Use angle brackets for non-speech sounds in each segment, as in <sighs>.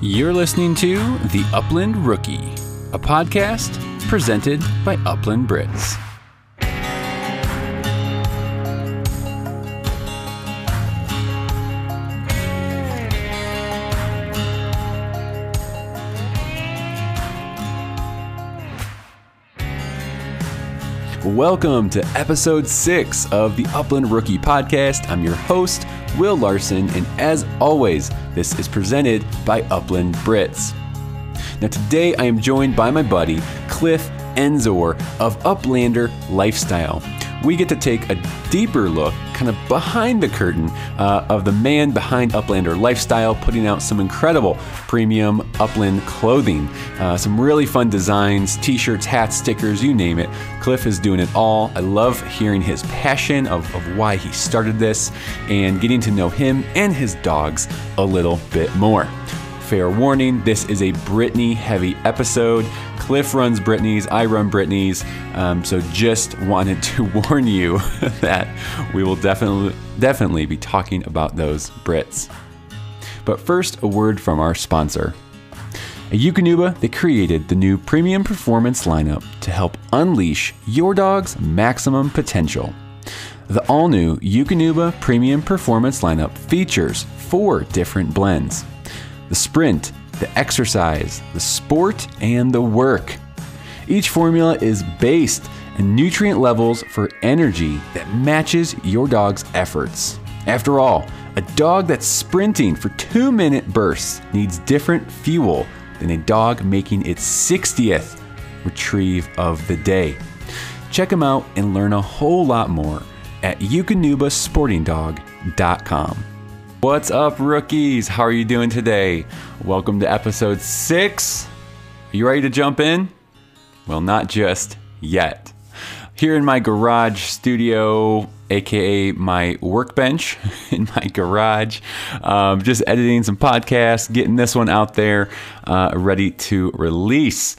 You're listening to The Upland Rookie, a podcast presented by Upland Britts. Welcome to episode six of the Upland Rookie Podcast. I'm your host, Will Larson, and as always, this is presented by Upland Britts. Now, today I am joined by my buddy, Cliff Enzor of Uplander Lifestyle we get to take a deeper look, kind of behind the curtain, uh, of the man behind Uplander Lifestyle, putting out some incredible premium upland clothing. Uh, some really fun designs, t shirts, hats, stickers, you name it. Cliff is doing it all. I love hearing his passion of, of why he started this and getting to know him and his dogs a little bit more. Fair warning, this is a Brittany heavy episode. Cliff runs Brittany's, I run Brittany's. Um, so just wanted to <laughs> warn you <laughs> that we will definitely definitely be talking about those Brits. But first, a word from our sponsor. At Eukanuba, they created the new premium performance lineup to help unleash your dog's maximum potential. The all new Eukanuba Premium Performance lineup features four different blends the Sprint, the exercise, the sport, and the work. Each formula is based in nutrient levels for energy that matches your dog's efforts. After all, a dog that's sprinting for two minute bursts needs different fuel than a dog making its 60th retrieve of the day. Check them out and learn a whole lot more at eukanubasportingdog.com. What's up, rookies? How are you doing today? Welcome to episode six. Are you ready to jump in? Well, not just yet. Here in my garage studio, aka my workbench <laughs> in my garage, um, just editing some podcasts, getting this one out there, uh, ready to release.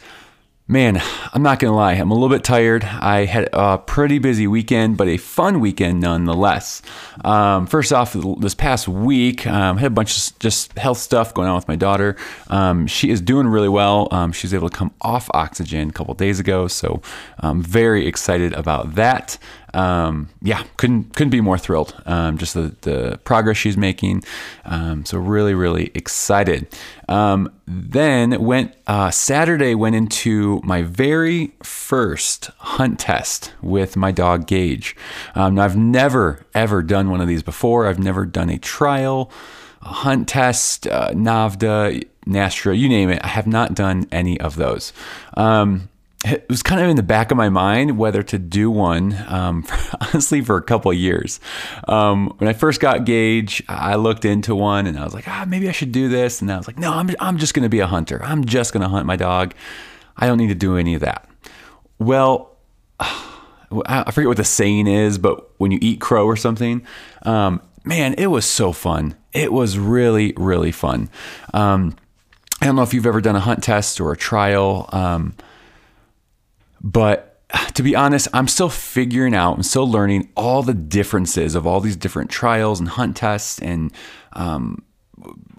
Man, I'm not gonna lie, I'm a little bit tired. I had a pretty busy weekend, but a fun weekend nonetheless. Um, first off, this past week, um, had a bunch of just health stuff going on with my daughter. Um, she is doing really well. Um, she was able to come off oxygen a couple days ago, so I'm very excited about that um, yeah, couldn't couldn't be more thrilled. Um, just the, the progress she's making. Um, so really, really excited. Um, then went uh, Saturday went into my very first hunt test with my dog Gage. Um, now I've never ever done one of these before. I've never done a trial, a hunt test, uh, NAVHDA, NSTRA, you name it. I have not done any of those. Um, it was kind of in the back of my mind whether to do one, um, for, <laughs> honestly, for a couple years. Um, when I first got Gage, I looked into one and I was like, ah, maybe I should do this. And I was like, no, I'm, I'm just going to be a hunter. I'm just going to hunt my dog. I don't need to do any of that. Well, <sighs> I forget what the saying is, but when you eat crow or something, um, man, it was so fun. It was really, really fun. Um, I don't know if you've ever done a hunt test or a trial. But to be honest, I'm still figuring out, I'm still learning all the differences of all these different trials and hunt tests and um,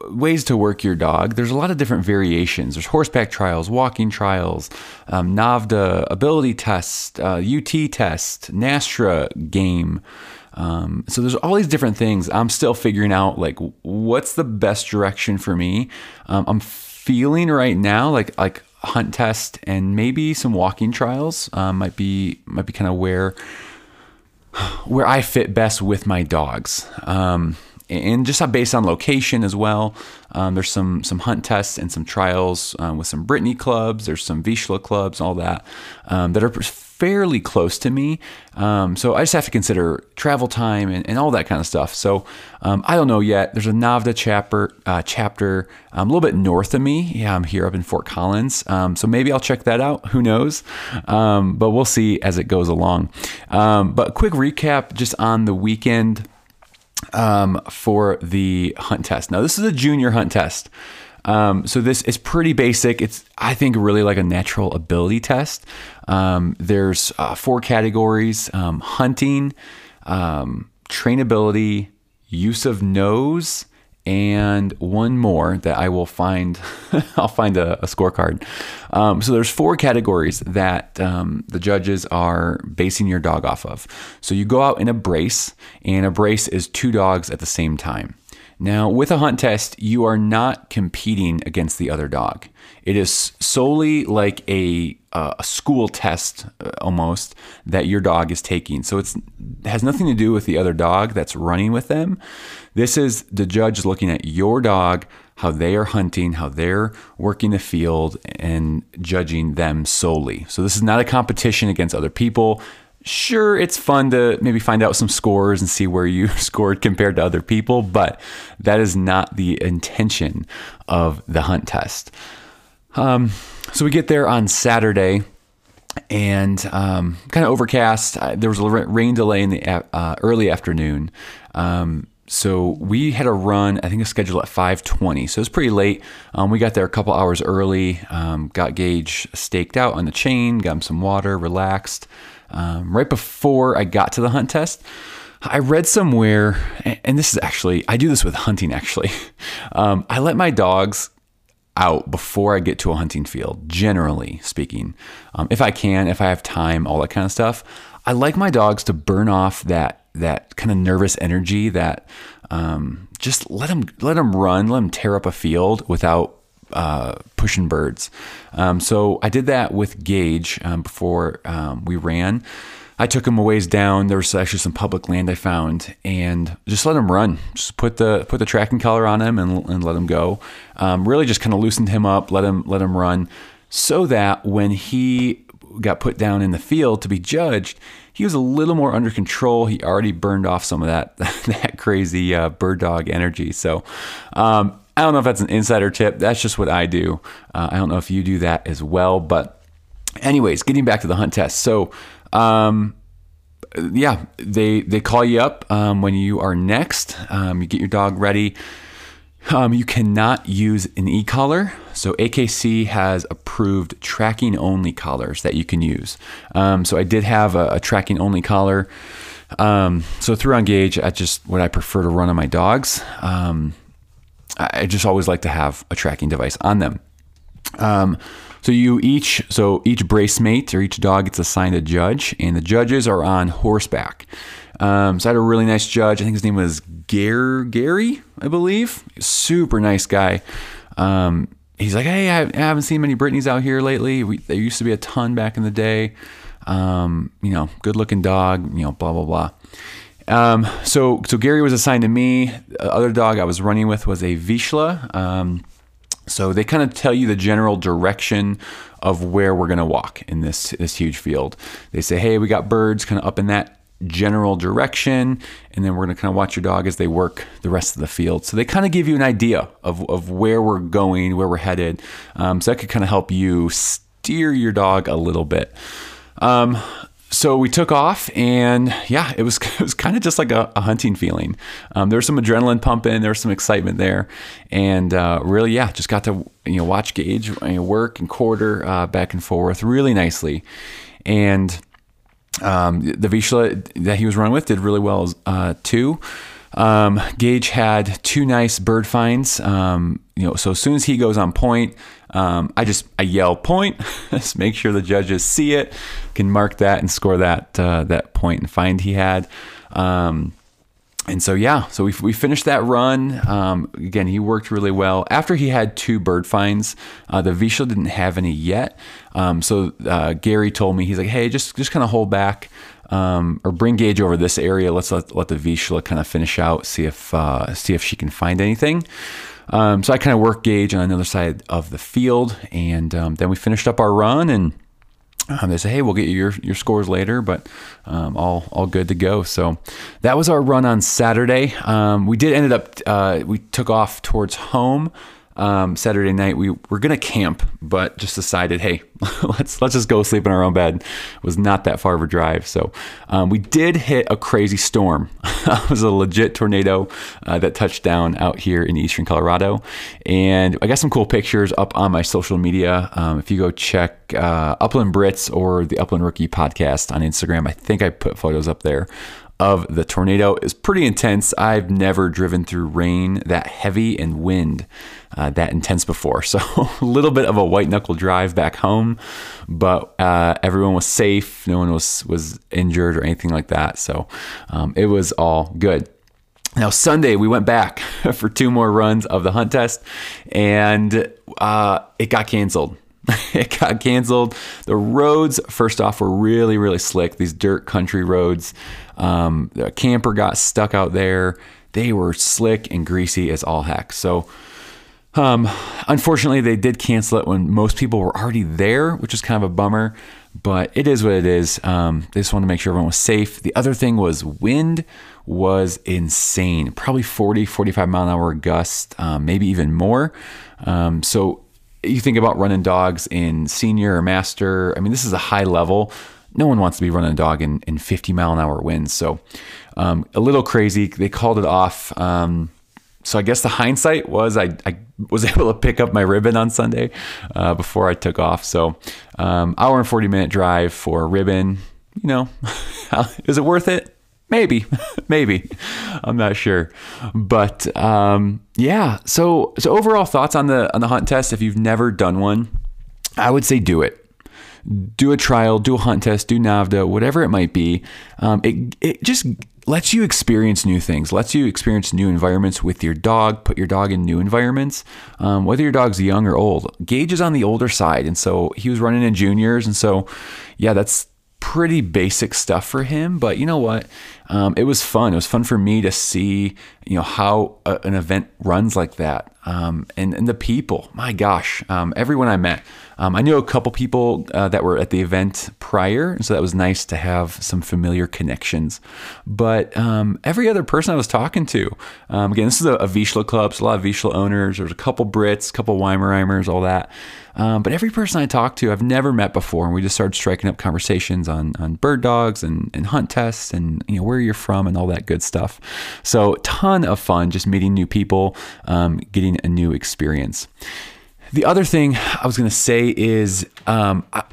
ways to work your dog. There's a lot of different variations. There's horseback trials, walking trials, um, NAVHDA ability test, uh, UT test, NSTRA game. Um, so there's all these different things. I'm still figuring out like what's the best direction for me. Um, I'm feeling right now like like hunt test and maybe some walking trials um, might be might be kind of where where I fit best with my dogs. Um, and just based on location as well. Um, there's some some hunt tests and some trials um, with some Brittany clubs. There's some Vizsla clubs, all that um, that are fairly close to me. Um, so I just have to consider travel time and, and all that kind of stuff. So um, I don't know yet. There's a NAVHDA chapter, uh, chapter um, a little bit north of me. Yeah, I'm here up in Fort Collins. Um, so maybe I'll check that out. Who knows? Um, but we'll see as it goes along. Um, but quick recap just on the weekend for the hunt test. Now, this is a junior hunt test. Um, so this is pretty basic. It's I think really like a natural ability test. Um, there's uh, four categories: um, hunting, um, trainability, use of nose, and one more that I will find. <laughs> I'll find a, a scorecard. Um, so there's four categories that um, the judges are basing your dog off of. So you go out in a brace, and a brace is two dogs at the same time. Now, with a hunt test, you are not competing against the other dog. It is solely like a, uh, a school test uh, almost that your dog is taking. So it has nothing to do with the other dog that's running with them. This is the judge looking at your dog, how they are hunting, how they're working the field, and judging them solely. So this is not a competition against other people sure, it's fun to maybe find out some scores and see where you <laughs> scored compared to other people, but that is not the intention of the hunt test. Um, so we get there on Saturday and um, kind of overcast. There was a rain delay in the uh, early afternoon. Um, so we had a run, I think a schedule at 5:20. So it was pretty late. Um, we got there a couple hours early. Um, got Gage staked out on the chain, got him some water, relaxed um, right before I got to the hunt test, I read somewhere, and this is actually, I do this with hunting actually. <laughs> Um, I let my dogs out before I get to a hunting field, generally speaking. Um, if I can, if I have time, all that kind of stuff. I like my dogs to burn off that that kind of nervous energy that um, just let them let them run, let them tear up a field without uh, pushing birds. Um, so I did that with Gage um, before um, we ran. I took him a ways down. There was actually some public land I found, and just let him run. Just put the put the tracking collar on him and, and let him go. Um, really, just kind of loosened him up, let him let him run, so that when he got put down in the field to be judged, he was a little more under control. He already burned off some of that <laughs> that crazy uh, bird dog energy. So um, I don't know if that's an insider tip. That's just what I do. Uh, I don't know if you do that as well. But, anyways, getting back to the hunt test. So, um, yeah, they they call you up um, when you are next. Um, you get your dog ready. Um, you cannot use an e-collar. So AKC has approved tracking only collars that you can use. Um, so I did have a, a tracking only collar. Um, so through on Gage, I just what I prefer to run on my dogs. Um, I just always like to have a tracking device on them. Um, so you each, so each brace mate or each dog gets assigned a judge, and the judges are on horseback. Um, so I had a really nice judge. I think his name was Gare, Gary, I believe. Super nice guy. Um, he's like, hey, I haven't seen many Brittanys out here lately. We, there used to be a ton back in the day. Um, you know, good looking dog. You know, blah blah blah. Um, so, so Gary was assigned to me. The other dog I was running with was a Vizsla. Um, so they kind of tell you the general direction of where we're going to walk in this this huge field. They say, "Hey, we got birds kind of up in that general direction, and then we're going to kind of watch your dog as they work the rest of the field." So they kind of give you an idea of of where we're going, where we're headed. Um, so that could kind of help you steer your dog a little bit. Um, so we took off and yeah it was <laughs> it was kind of just like a, a hunting feeling. Um, there was some adrenaline pumping there was some excitement there. And uh, really yeah just got to you know watch Gage you know, work and quarter uh, back and forth really nicely. And um, the Vizsla that he was running with did really well uh, too. Um, Gage had two nice bird finds. Um, you know, so as soon as he goes on point, um, I just I yell point, <laughs> just make sure the judges see it, can mark that and score that uh, that point and find he had. Um, and so yeah, so we, we finished that run. Um, again, he worked really well. After he had two bird finds, uh, the Vizsla didn't have any yet. Um, so uh, Gary told me he's like, hey, just just kind of hold back um, or bring Gage over this area. Let's let, let the Vizsla kind of finish out, see if uh, see if she can find anything. Um, so I kind of worked Gage on another side of the field, and um, then we finished up our run. And um, they said, "Hey, we'll get you your, your scores later, but um, all all good to go." So that was our run on Saturday. Um, we did ended up uh, we took off towards home um, Saturday night we were gonna camp, but just decided, hey, <laughs> let's let's just go sleep in our own bed. It was not that far of a drive, so um, we did hit a crazy storm. <laughs> it was a legit tornado uh, that touched down out here in eastern Colorado, and I got some cool pictures up on my social media. Um, if you go check uh, Upland Britts or the Upland Rookie podcast on Instagram, I think I put photos up there of the tornado is pretty intense. I've never driven through rain that heavy and wind uh, that intense before. <laughs> So a little bit of a white knuckle drive back home, but uh, everyone was safe. No one was was injured or anything like that. So um, it was all good. Now, Sunday, we went back <laughs> for two more runs of the hunt test and uh, it got canceled. <laughs> it got canceled. The roads, first off, were really, really slick. These dirt country roads. Um, camper got stuck out there. They were slick and greasy as all heck. So, um, unfortunately, they did cancel it when most people were already there, which is kind of a bummer. But it is what it is. Um, they just wanted to make sure everyone was safe. The other thing was wind was insane, probably 40, 45 mile an hour gust, um, maybe even more. Um, so you think about running dogs in senior or master. I mean, this is a high level. No one wants to be running a dog in, in 50 mile an hour winds. So um, a little crazy. They called it off. Um, so I guess the hindsight was I, I was <laughs> able to pick up my ribbon on Sunday uh, before I took off. So um, hour and 40 minute drive for ribbon. You know, <laughs> is it worth it? Maybe, <laughs> maybe. I'm not sure, but um, yeah. So, so overall thoughts on the on the hunt test. If you've never done one, I would say do it. Do a trial, do a hunt test, do NAVHDA, whatever it might be. Um, it it just lets you experience new things, lets you experience new environments with your dog, put your dog in new environments, um, whether your dog's young or old. Gage is on the older side, and so he was running in juniors, and so yeah, that's pretty basic stuff for him. But you know what? Um, it was fun. It was fun for me to see, you know, how a, an event runs like that, um, and and the people. My gosh, um, everyone I met. Um, I knew a couple people uh, that were at the event prior, so that was nice to have some familiar connections. But um, every other person I was talking to, um, again, this is a, a Vizsla club, so a lot of Vizsla owners. There's a couple Brits, a couple Weimaraners, all that. Um, but every person I talked to, I've never met before, and we just started striking up conversations on on bird dogs and, and hunt tests and you know where you're from and all that good stuff. So ton of fun, just meeting new people, um, getting a new experience. The other thing I was going to say is, um, I,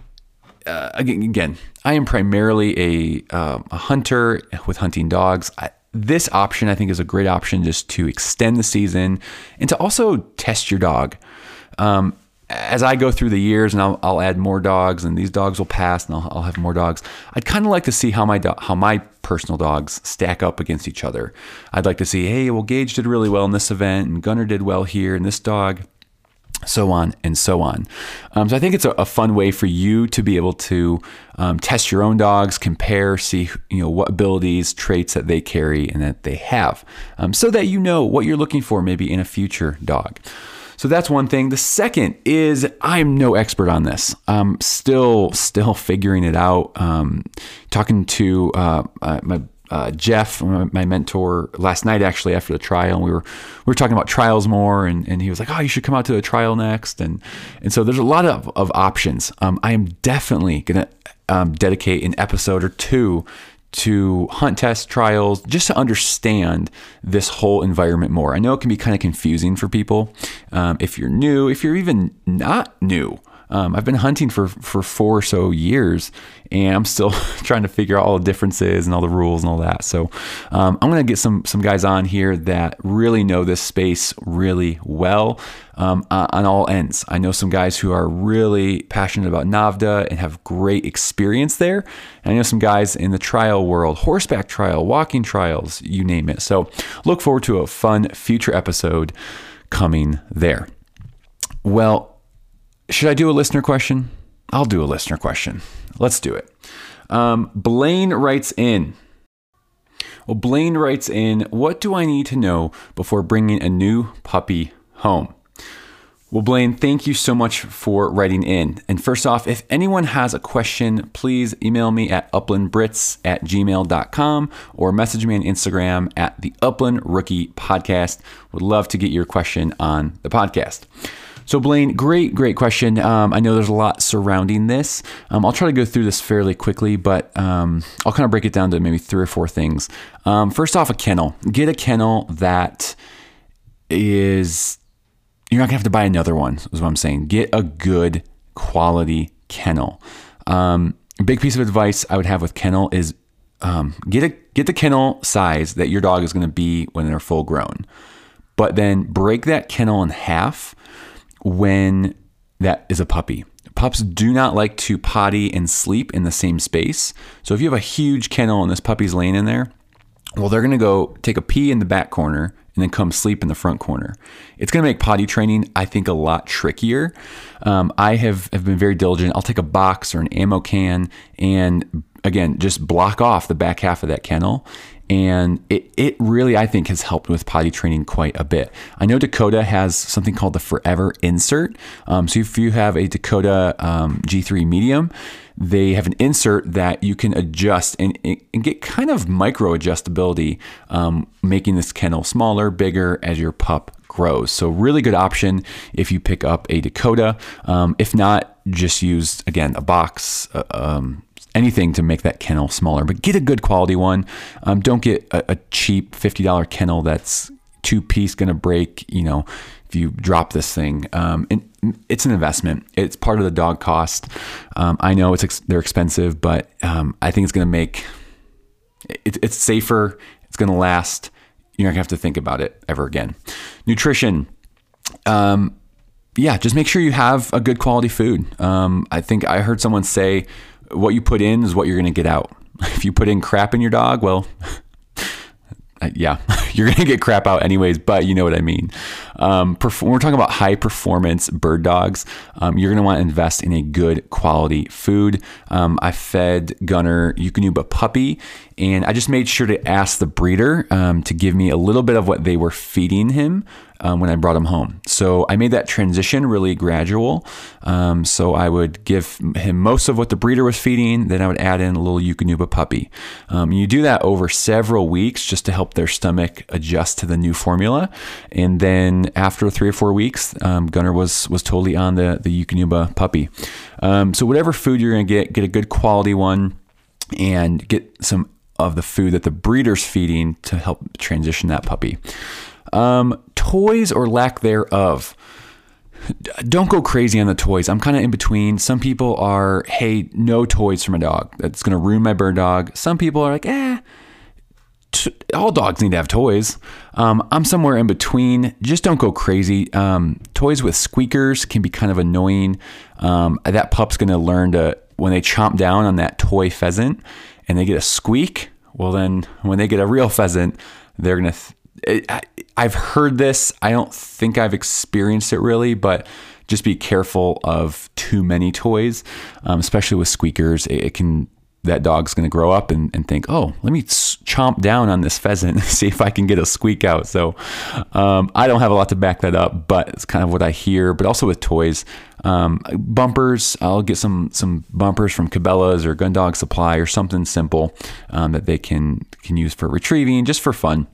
uh, again, I am primarily a, uh, a hunter with hunting dogs. I, this option I think is a great option just to extend the season and to also test your dog. Um, as I go through the years and I'll, I'll, add more dogs and these dogs will pass and I'll, I'll have more dogs, I'd kind of like to see how my do- how my personal dogs stack up against each other. I'd like to see, hey, well, Gage did really well in this event and Gunner did well here and this dog so on and so on. Um, so I think it's a, a, fun way for you to be able to um, test your own dogs, compare, see you know what abilities, traits that they carry and that they have, um, so that you know what you're looking for maybe in a future dog. So that's one thing. The second is I'm no expert on this. I'm still still figuring it out. Um, talking to uh, uh my uh, Jeff, my mentor, last night actually after the trial, and we were we were talking about trials more, and, and he was like, "Oh, you should come out to a trial next," and and so there's a lot of, of options. Um, I am definitely gonna um, dedicate an episode or two to hunt test trials just to understand this whole environment more. I know it can be kind of confusing for people um, if you're new, if you're even not new. Um, I've been hunting for for four or so years, and I'm still <laughs> trying to figure out all the differences and all the rules and all that. So um, I'm going to get some some guys on here that really know this space really well um, on all ends. I know some guys who are really passionate about NAVHDA and have great experience there. And I know some guys in the trial world, horseback trial, walking trials, you name it. So look forward to a fun future episode coming there. Well, should I do a listener question? I'll do a listener question. Let's do it. Um, Blaine writes in. Well, Blaine writes in, What do I need to know before bringing a new puppy home? Well, Blaine, thank you so much for writing in. And first off, if anyone has a question, please email me at uplandbritts at gmail.com or message me on Instagram at the Upland Rookie Podcast. Would love to get your question on the podcast. So, Blaine, great, great question. Um, I know there's a lot surrounding this. Um, I'll try to go through this fairly quickly, but um, I'll kind of break it down to maybe three or four things. Um, first off, a kennel. Get a kennel that is, you're not going to have to buy another one, is what I'm saying. Get a good quality kennel. Um, big piece of advice I would have with kennel is um, get a get the kennel size that your dog is going to be when they're full grown, but then break that kennel in half when that is a puppy. Pups do not like to potty and sleep in the same space. So if you have a huge kennel and this puppy's laying in there, well, they're going to go take a pee in the back corner and then come sleep in the front corner. It's going to make potty training, I think, a lot trickier. Um, I have, have been very diligent. I'll take a box or an ammo can and again, just block off the back half of that kennel. And it, it really, I think, has helped with potty training quite a bit. I know Dakota has something called the Forever Insert. Um, so if you have a Dakota um, G3 medium, they have an insert that you can adjust and, and get kind of micro adjustability, um, making this kennel smaller, bigger as your pup grows. So, really good option if you pick up a Dakota. Um, if not, just use again a box. Uh, um, anything to make that kennel smaller, but get a good quality one. Um, don't get a, a cheap $50 kennel that's two piece going to break, you know, if you drop this thing. Um, and it's an investment. It's part of the dog cost. Um, I know it's ex- they're expensive, but um, I think it's going to make it, it's safer. It's going to last. You're not going to have to think about it ever again. Nutrition. Um, yeah, just make sure you have a good quality food. Um, I think I heard someone say, "What you put in is what you're going to get out." <laughs> If you put in crap in your dog, well, <laughs> yeah, <laughs> you're gonna get crap out anyways, but you know what I mean. Um, perf- when we're talking about high performance bird dogs, um, you're gonna want to invest in a good quality food. Um, I fed Gunner Eukanuba puppy, and I just made sure to ask the breeder um, to give me a little bit of what they were feeding him um, when I brought him home. So I made that transition really gradual. Um, so I would give him most of what the breeder was feeding, then I would add in a little Eukanuba puppy. Um, you do that over several weeks just to help their stomach adjust to the new formula. And then after three or four weeks, um, Gunner was was totally on the the Eukanuba puppy. Um, so whatever food you're going to get, get a good quality one and get some of the food that the breeder's feeding to help transition that puppy. Um, toys or lack thereof. Don't go crazy on the toys. I'm kind of in between. Some people are, hey, no toys for my dog. That's going to ruin my bird dog. Some people are like, eh, t- all dogs need to have toys. Um, I'm somewhere in between. Just don't go crazy. Um, toys with squeakers can be kind of annoying. Um, that pup's going to learn to, when they chomp down on that toy pheasant and they get a squeak, well, then when they get a real pheasant, they're going to I've heard this. I don't think I've experienced it really, but just be careful of too many toys, um, especially with squeakers. It, it can that dog's going to grow up and, and, think, oh, let me chomp down on this pheasant <laughs> and see if I can get a squeak out. So um, I don't have a lot to back that up, but it's kind of what I hear. But also with toys, um, bumpers, I'll get some some bumpers from Cabela's or Gun Dog Supply or something simple um, that they can can use for retrieving, just for fun.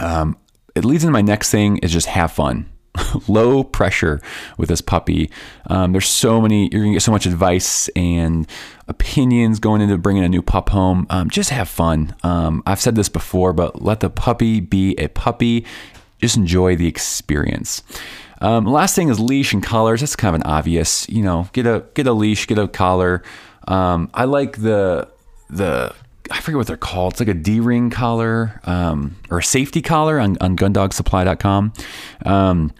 Um, it leads into my next thing is just have fun. <laughs> Low pressure with this puppy. Um, there's so many, you're gonna get so much advice and opinions going into bringing a new pup home. Um, just have fun. Um, I've said this before, but let the puppy be a puppy. Just enjoy the experience. Um, last thing is leash and collars. That's kind of an obvious. You know, get a get a leash, get a collar. Um, I like the the I forget what they're called. It's like a D-ring collar um, or a safety collar on, on gundogsupply.com. Um,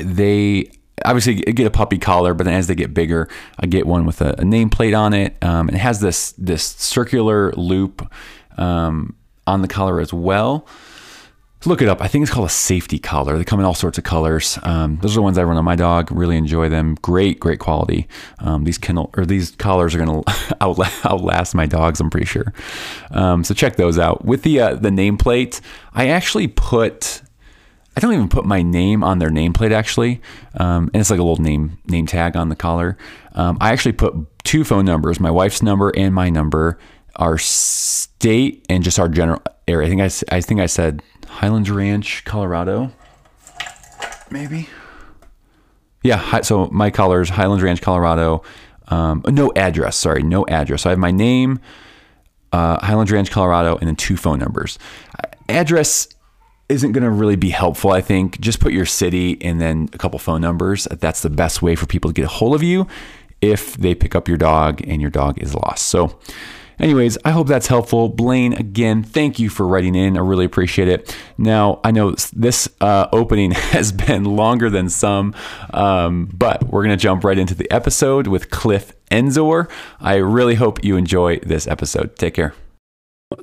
they obviously get a puppy collar, but then as they get bigger, I get one with a, a nameplate on it. Um, it has this this circular loop um, on the collar as well look it up. I think it's called a safety collar. They come in all sorts of colors. Um, those are the ones I run on my dog. Really enjoy them. Great, great quality. Um, these kennel or these collars are going <laughs> to outlast my dogs. I'm pretty sure. Um, so check those out. With the uh, the nameplate, I actually put. I don't even put my name on their nameplate actually, um, and it's like a little name name tag on the collar. Um, I actually put two phone numbers, my wife's number and my number, our state and just our general area. I think I, I think I said Highlands Ranch, Colorado. Maybe. Yeah. So my colors, Highlands Ranch, Colorado. Um, no address. Sorry, no address. So I have my name, uh, Highlands Ranch, Colorado, and then two phone numbers. Address isn't going to really be helpful. I think just put your city and then a couple phone numbers. That's the best way for people to get a hold of you if they pick up your dog and your dog is lost. So Anyways, I hope that's helpful. Blaine, again, thank you for writing in. I really appreciate it. Now, I know this uh, opening <laughs> has been longer than some, um, but we're going to jump right into the episode with Cliff Enzor. I really hope you enjoy this episode. Take care.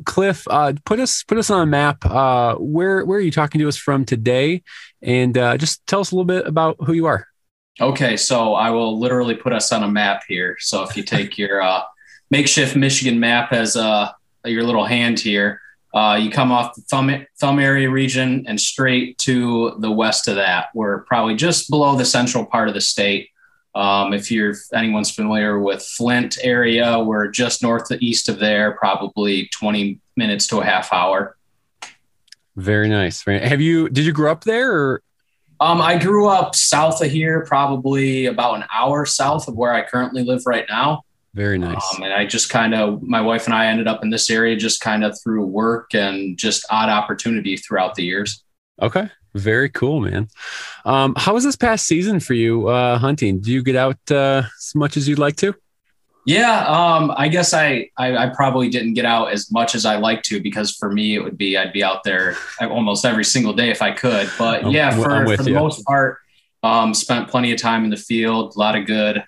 Cliff, uh, put us put us on a map. Uh, where where are you talking to us from today? And uh, just tell us a little bit about who you are. Okay, so I will literally put us on a map here. So if you take your uh, makeshift Michigan map as uh, your little hand here, uh, you come off the thumb thumb area region and straight to the west of that. We're probably just below the central part of the state. Um, if you're if anyone's familiar with Flint area, we're just north east of there, probably 20 minutes to a half hour. Very nice. Have you did you grow up there or? Um, I grew up south of here, probably about an hour south of where I currently live right now. Very nice. Um, and I just kind of, my wife and I ended up in this area just kind of through work and just odd opportunity throughout the years. Okay. Very cool, man. Um, how was this past season for you uh, hunting? Do you get out uh, as much as you'd like to? Yeah, um, I guess I, I, I probably didn't get out as much as I like to because for me it would be I'd be out there almost every single day if I could. But yeah, for, for the you. most part, um, spent plenty of time in the field. A lot of good,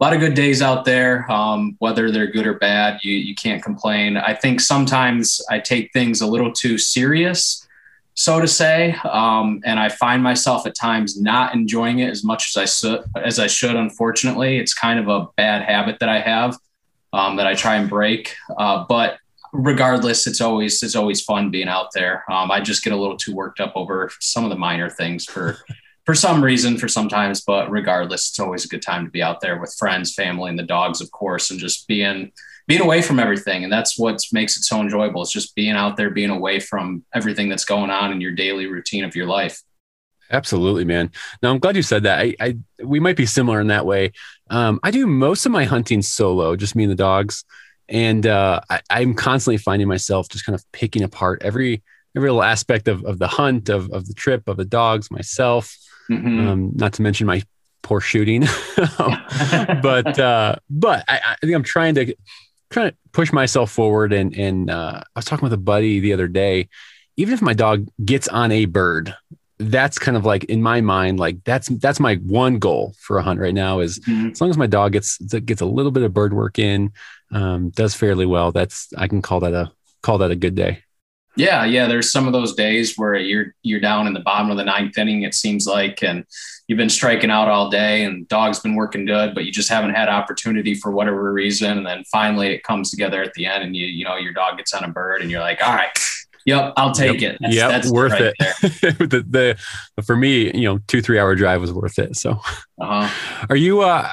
a lot of good days out there. Um, whether they're good or bad, you you can't complain. I think sometimes I take things a little too serious so to say. Um, and I find myself at times not enjoying it as much as I should. As I should, unfortunately, it's kind of a bad habit that I have um, that I try and break. Uh, but regardless, it's always it's always fun being out there. Um, I just get a little too worked up over some of the minor things for. For some reason, for sometimes, but regardless, it's always a good time to be out there with friends, family, and the dogs, of course, and just being being away from everything. And that's what makes it so enjoyable. It's just being out there, being away from everything that's going on in your daily routine of your life. Absolutely, man. Now I'm glad you said that. I, I we might be similar in that way. Um, I do most of my hunting solo, just me and the dogs, and uh, I, I'm constantly finding myself just kind of picking apart every every little aspect of, of the hunt, of, of the trip, of the dogs, myself. Mm-hmm. Um, not to mention my poor shooting, <laughs> <laughs> but uh, but I, I think I'm trying to trying to push myself forward. And and uh, I was talking with a buddy the other day. Even if my dog gets on a bird, that's kind of like in my mind, like that's that's my one goal for a hunt right now. Is mm-hmm. as long as my dog gets gets a little bit of bird work in, um, does fairly well. That's I can call that a call that a good day. Yeah, yeah. There's some of those days where you're you're down in the bottom of the ninth inning. It seems like, and you've been striking out all day, and dog's been working good, but you just haven't had opportunity for whatever reason. And then finally, it comes together at the end, and you you know your dog gets on a bird, and you're like, all right, Yep, I'll take yep. it. That's, yep, that's worth right it. <laughs> the, the for me, you know, two three hour drive was worth it. So, uh-huh. are you? uh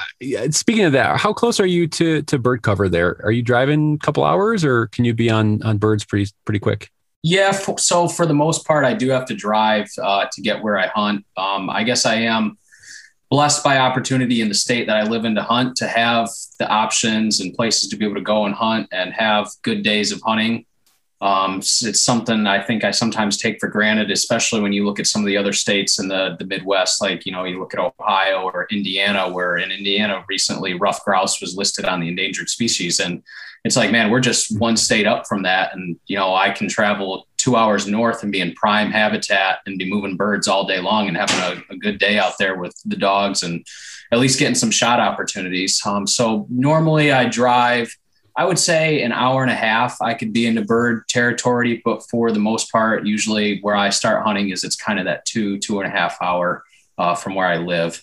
Speaking of that, how close are you to to bird cover? There, are you driving a couple hours, or can you be on on birds pretty pretty quick? Yeah, so for the most part, I do have to drive uh, to get where I hunt. Um, I guess I am blessed by opportunity in the state that I live in to hunt, to have the options and places to be able to go and hunt and have good days of hunting. Um, it's something I think I sometimes take for granted, especially when you look at some of the other states in the, the Midwest, like, you know, you look at Ohio or Indiana, where in Indiana recently ruffed grouse was listed on the endangered species. And it's like, man, we're just one state up from that. And, you know, I can travel two hours north and be in prime habitat and be moving birds all day long and having a, a good day out there with the dogs and at least getting some shot opportunities. Um, so normally I drive – I would say an hour and a half, I could be into bird territory, but for the most part, usually where I start hunting is it's kind of that two, two and a half hour uh, from where I live.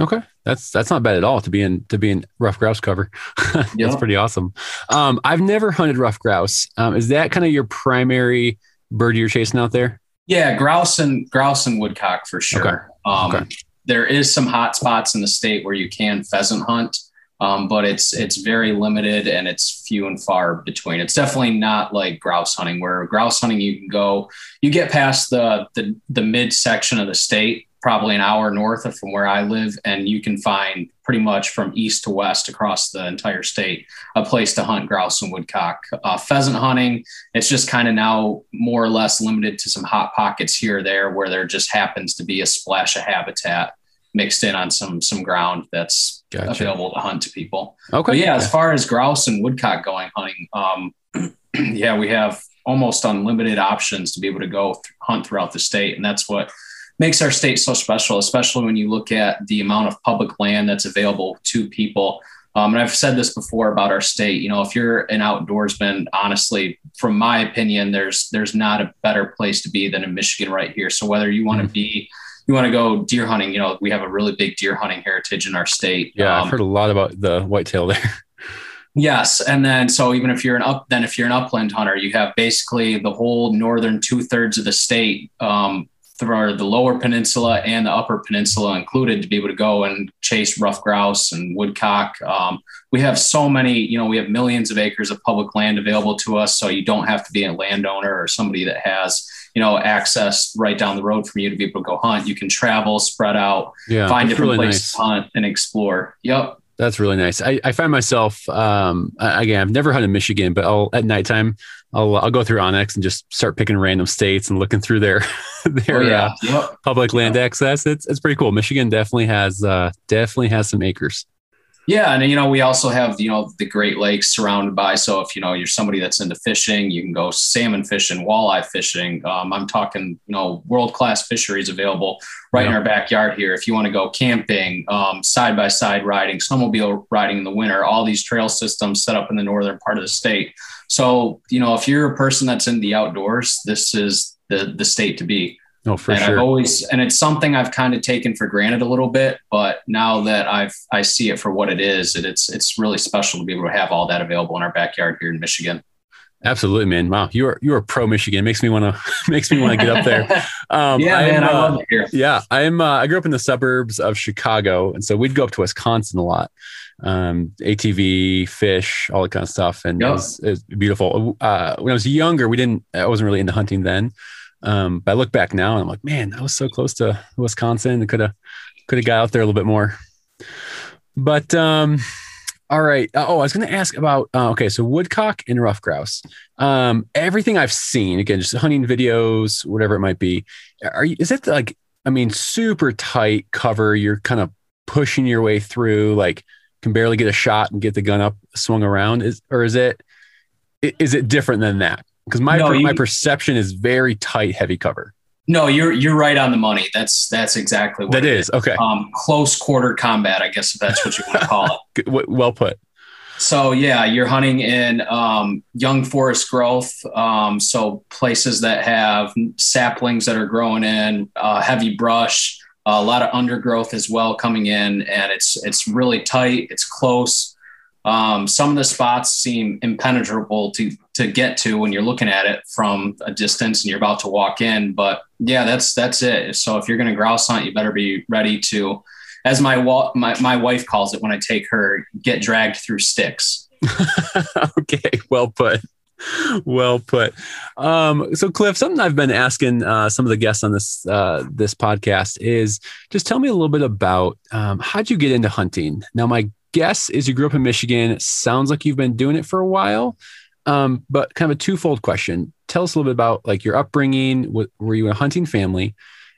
Okay. That's, that's not bad at all to be in, to be in ruffed grouse cover. <laughs> that's pretty awesome. Um, I've never hunted ruffed grouse. Um, is that kind of your primary bird you're chasing out there? Yeah. Grouse and grouse and woodcock for sure. Okay. Um, okay. there is some hot spots in the state where you can pheasant hunt um, but it's it's very limited and it's few and far between. It's definitely not like grouse hunting, where grouse hunting you can go, you get past the the, the mid section of the state, probably an hour north of from where I live, and you can find pretty much from east to west across the entire state a place to hunt grouse and woodcock. Uh, pheasant hunting, it's just kind of now more or less limited to some hot pockets here or there where there just happens to be a splash of habitat mixed in on some some ground that's gotcha. available to hunt to people. Okay. But yeah, as far as grouse and woodcock going hunting, um, <clears throat> yeah, we have almost unlimited options to be able to go th- hunt throughout the state, and that's what makes our state so special, especially when you look at the amount of public land that's available to people. Um, and I've said this before about our state. You know, if you're an outdoorsman, honestly, from my opinion, there's there's not a better place to be than in Michigan right here. So whether you want to mm-hmm. be you want to go deer hunting, you know, we have a really big deer hunting heritage in our state. Yeah, um, I've heard a lot about the whitetail there. <laughs> Yes, and then so even if you're an up, then if you're an upland hunter, you have basically the whole northern two thirds of the state um, through the lower peninsula and the upper peninsula included to be able to go and chase ruffed grouse and woodcock. Um, we have so many, you know, we have millions of acres of public land available to us. So you don't have to be a landowner or somebody that has, you know, access right down the road from you to be able to go hunt. You can travel, spread out, yeah, find different really places nice. to hunt and explore. Yep. That's really nice. I, I find myself um, again. I've never hunted Michigan, but I'll at nighttime I'll I'll go through onX and just start picking random states and looking through their <laughs> their oh, yeah. uh, yep. public land yep. access. It's it's pretty cool. Michigan definitely has uh, definitely has some acres. Yeah, and you know we also have you know the Great Lakes surrounded by. So if you know you're somebody that's into fishing, you can go salmon fishing, walleye fishing. Um, I'm talking you know world class fisheries available right yeah. in our backyard here. If you want to go camping, side by side riding, snowmobile riding in the winter, all these trail systems set up in the northern part of the state. So you know if you're a person that's in the outdoors, this is the the state to be. Oh, for and sure. I've always, and it's something I've kind of taken for granted a little bit, but now that I've, I see it for what it is, it, it's, it's really special to be able to have all that available in our backyard here in Michigan. Absolutely, man. Wow, you are you are pro Michigan. Makes me want to <laughs> makes me want to get up there. <laughs> Um, yeah, I'm, man, I love uh, it here. Yeah, I'm. Uh, I grew up in the suburbs of Chicago, and so we'd go up to Wisconsin a lot. Um, ATV, fish, all that kind of stuff, and yep. it, was, it was beautiful. Uh, when I was younger, we didn't. I wasn't really into hunting then, um, but I look back now and I'm like, man, I was so close to Wisconsin. I could have could have got out there a little bit more. But um, all right. Uh, oh, I was going to ask about uh, okay, so woodcock and ruffed grouse. Um, everything I've seen, again, just hunting videos, whatever it might be. Are you? Is it like? I mean, super tight cover. You're kind of pushing your way through, like can barely get a shot and get the gun up, swung around. Is or is it? Is it different than that? Because my no, you, my perception is very tight, heavy cover. No, you're you're right on the money. That's that's exactly what that is. is. Okay, um, close quarter combat, I guess if that's what you want to call it. <laughs> well put. So yeah, you're hunting in um, young forest growth. Um, so places that have saplings that are growing in, uh, heavy brush, a lot of undergrowth as well coming in, and it's it's really tight. It's close. Um, some of the spots seem impenetrable to to get to when you're looking at it from a distance and you're about to walk in. But yeah, that's that's it. So if you're going to grouse hunt, you better be ready to, as my my my wife calls it when I take her, get dragged through sticks. <laughs> okay, well put. Well put. Um, so, Cliff, something I've been asking uh, some of the guests on this uh, this podcast is just tell me a little bit about um, how'd you get into hunting. Now, my guess is you grew up in Michigan. Sounds like you've been doing it for a while. Um, but kind of a twofold question. Tell us a little bit about like your upbringing. What, were you a hunting family?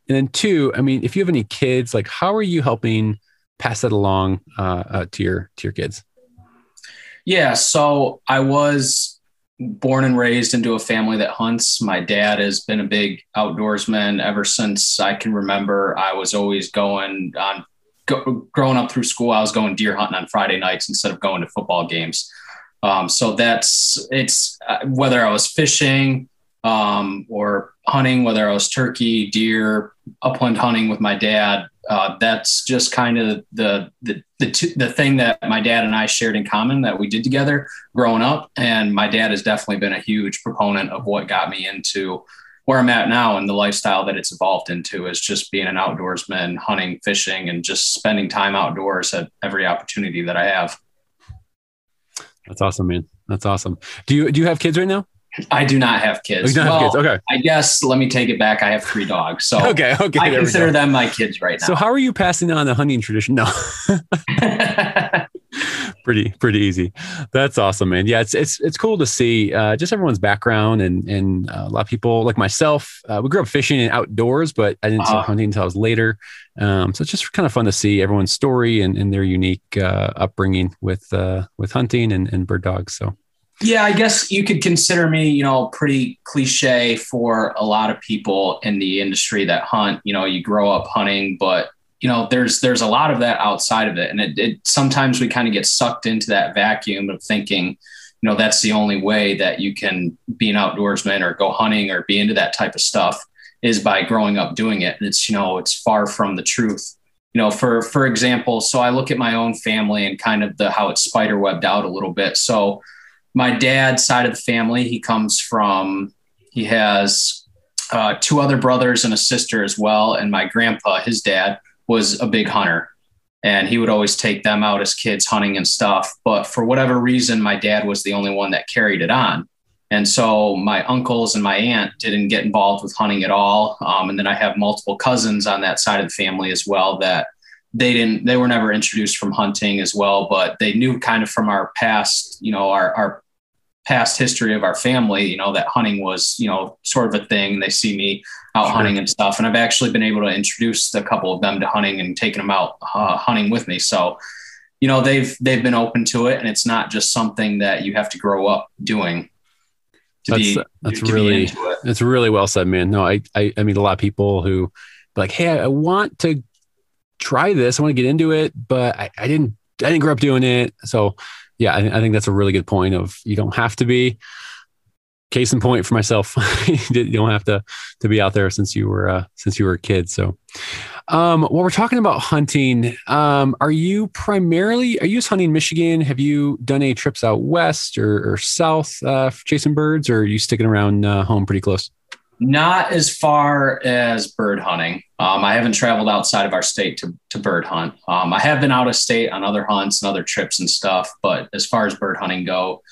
And then two, I mean, if you have any kids, like how are you helping pass that along uh, uh, to your to your kids? Yeah, so I was born and raised into a family that hunts. My dad has been a big outdoorsman ever since I can remember. I was always going on go, growing up through school, I was going deer hunting on Friday nights instead of going to football games. Um, so that's it's uh, whether I was fishing um, or hunting, whether I was turkey, deer, upland hunting with my dad. Uh, that's just kind of the the the, t- the thing that my dad and I shared in common that we did together growing up. And my dad has definitely been a huge proponent of what got me into where I'm at now and the lifestyle that it's evolved into is just being an outdoorsman, hunting, fishing, and just spending time outdoors at every opportunity that I have. That's awesome, man. That's awesome. Do you do you have kids right now? I do not have kids. Oh, well, have kids. Okay. I guess let me take it back. I have three dogs. So <laughs> okay, okay. I consider them my kids right now. So how are you passing on the hunting tradition? No. <laughs> <laughs> pretty pretty easy. That's awesome, man. Yeah, it's it's it's cool to see uh, just everyone's background and and uh, a lot of people like myself. Uh, we grew up fishing and outdoors, but I didn't start uh-huh. hunting until I was later. Um, so it's just kind of fun to see everyone's story and, and their unique uh, upbringing with uh, with hunting and, and bird dogs. So. Yeah, I guess you could consider me, you know, pretty cliche for a lot of people in the industry that hunt. You know, you grow up hunting, but you know there's there's a lot of that outside of it. And it, it sometimes we kind of get sucked into that vacuum of thinking you know that's the only way that you can be an outdoorsman or go hunting or be into that type of stuff is by growing up doing it. And it's you know it's far from the truth. You know for for example so i look at my own family and kind of the how it's spider webbed out a little bit. So my dad's side of the family he comes from he has uh, two other brothers and a sister as well. And my grandpa his dad was a big hunter and he would always take them out as kids hunting and stuff. But for whatever reason, my dad was the only one that carried it on. And so my uncles and my aunt didn't get involved with hunting at all. Um, and then I have multiple cousins on that side of the family as well that they didn't, they were never introduced from hunting as well, but they knew kind of from our past, you know, our, our past history of our family, you know, that hunting was, you know, sort of a thing. They see me out sure. hunting and stuff. And I've actually been able to introduce a couple of them to hunting and taking them out uh, hunting with me. So, you know, they've they've been open to it, and it's not just something that you have to grow up doing. To that's be, that's really it. that's really well said, man. No, I, I I mean a lot of people who like, hey, I want to try this. I want to get into it, but I, I didn't I didn't grow up doing it. So yeah, I, I think that's a really good point. Of you don't have to be case in point for myself. <laughs> You don't have to to be out there since you were uh, since you were a kid. So um while we're talking about hunting um are you primarily are you just hunting michigan? Have you done any trips out west or, or south uh chasing birds or are you sticking around uh, home pretty close? Not as far as bird hunting. Um, i haven't traveled outside of our state to, to bird hunt. Um, i have been out of state on other hunts and other trips and stuff but as far as bird hunting go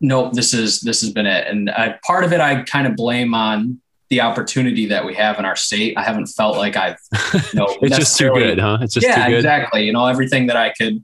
nope, this is this has been it. And I, part of it, I kind of blame on the opportunity that we have in our state. I haven't felt like I've, <laughs> you know, it's just too good, huh? It's just yeah, exactly. You know, everything that I could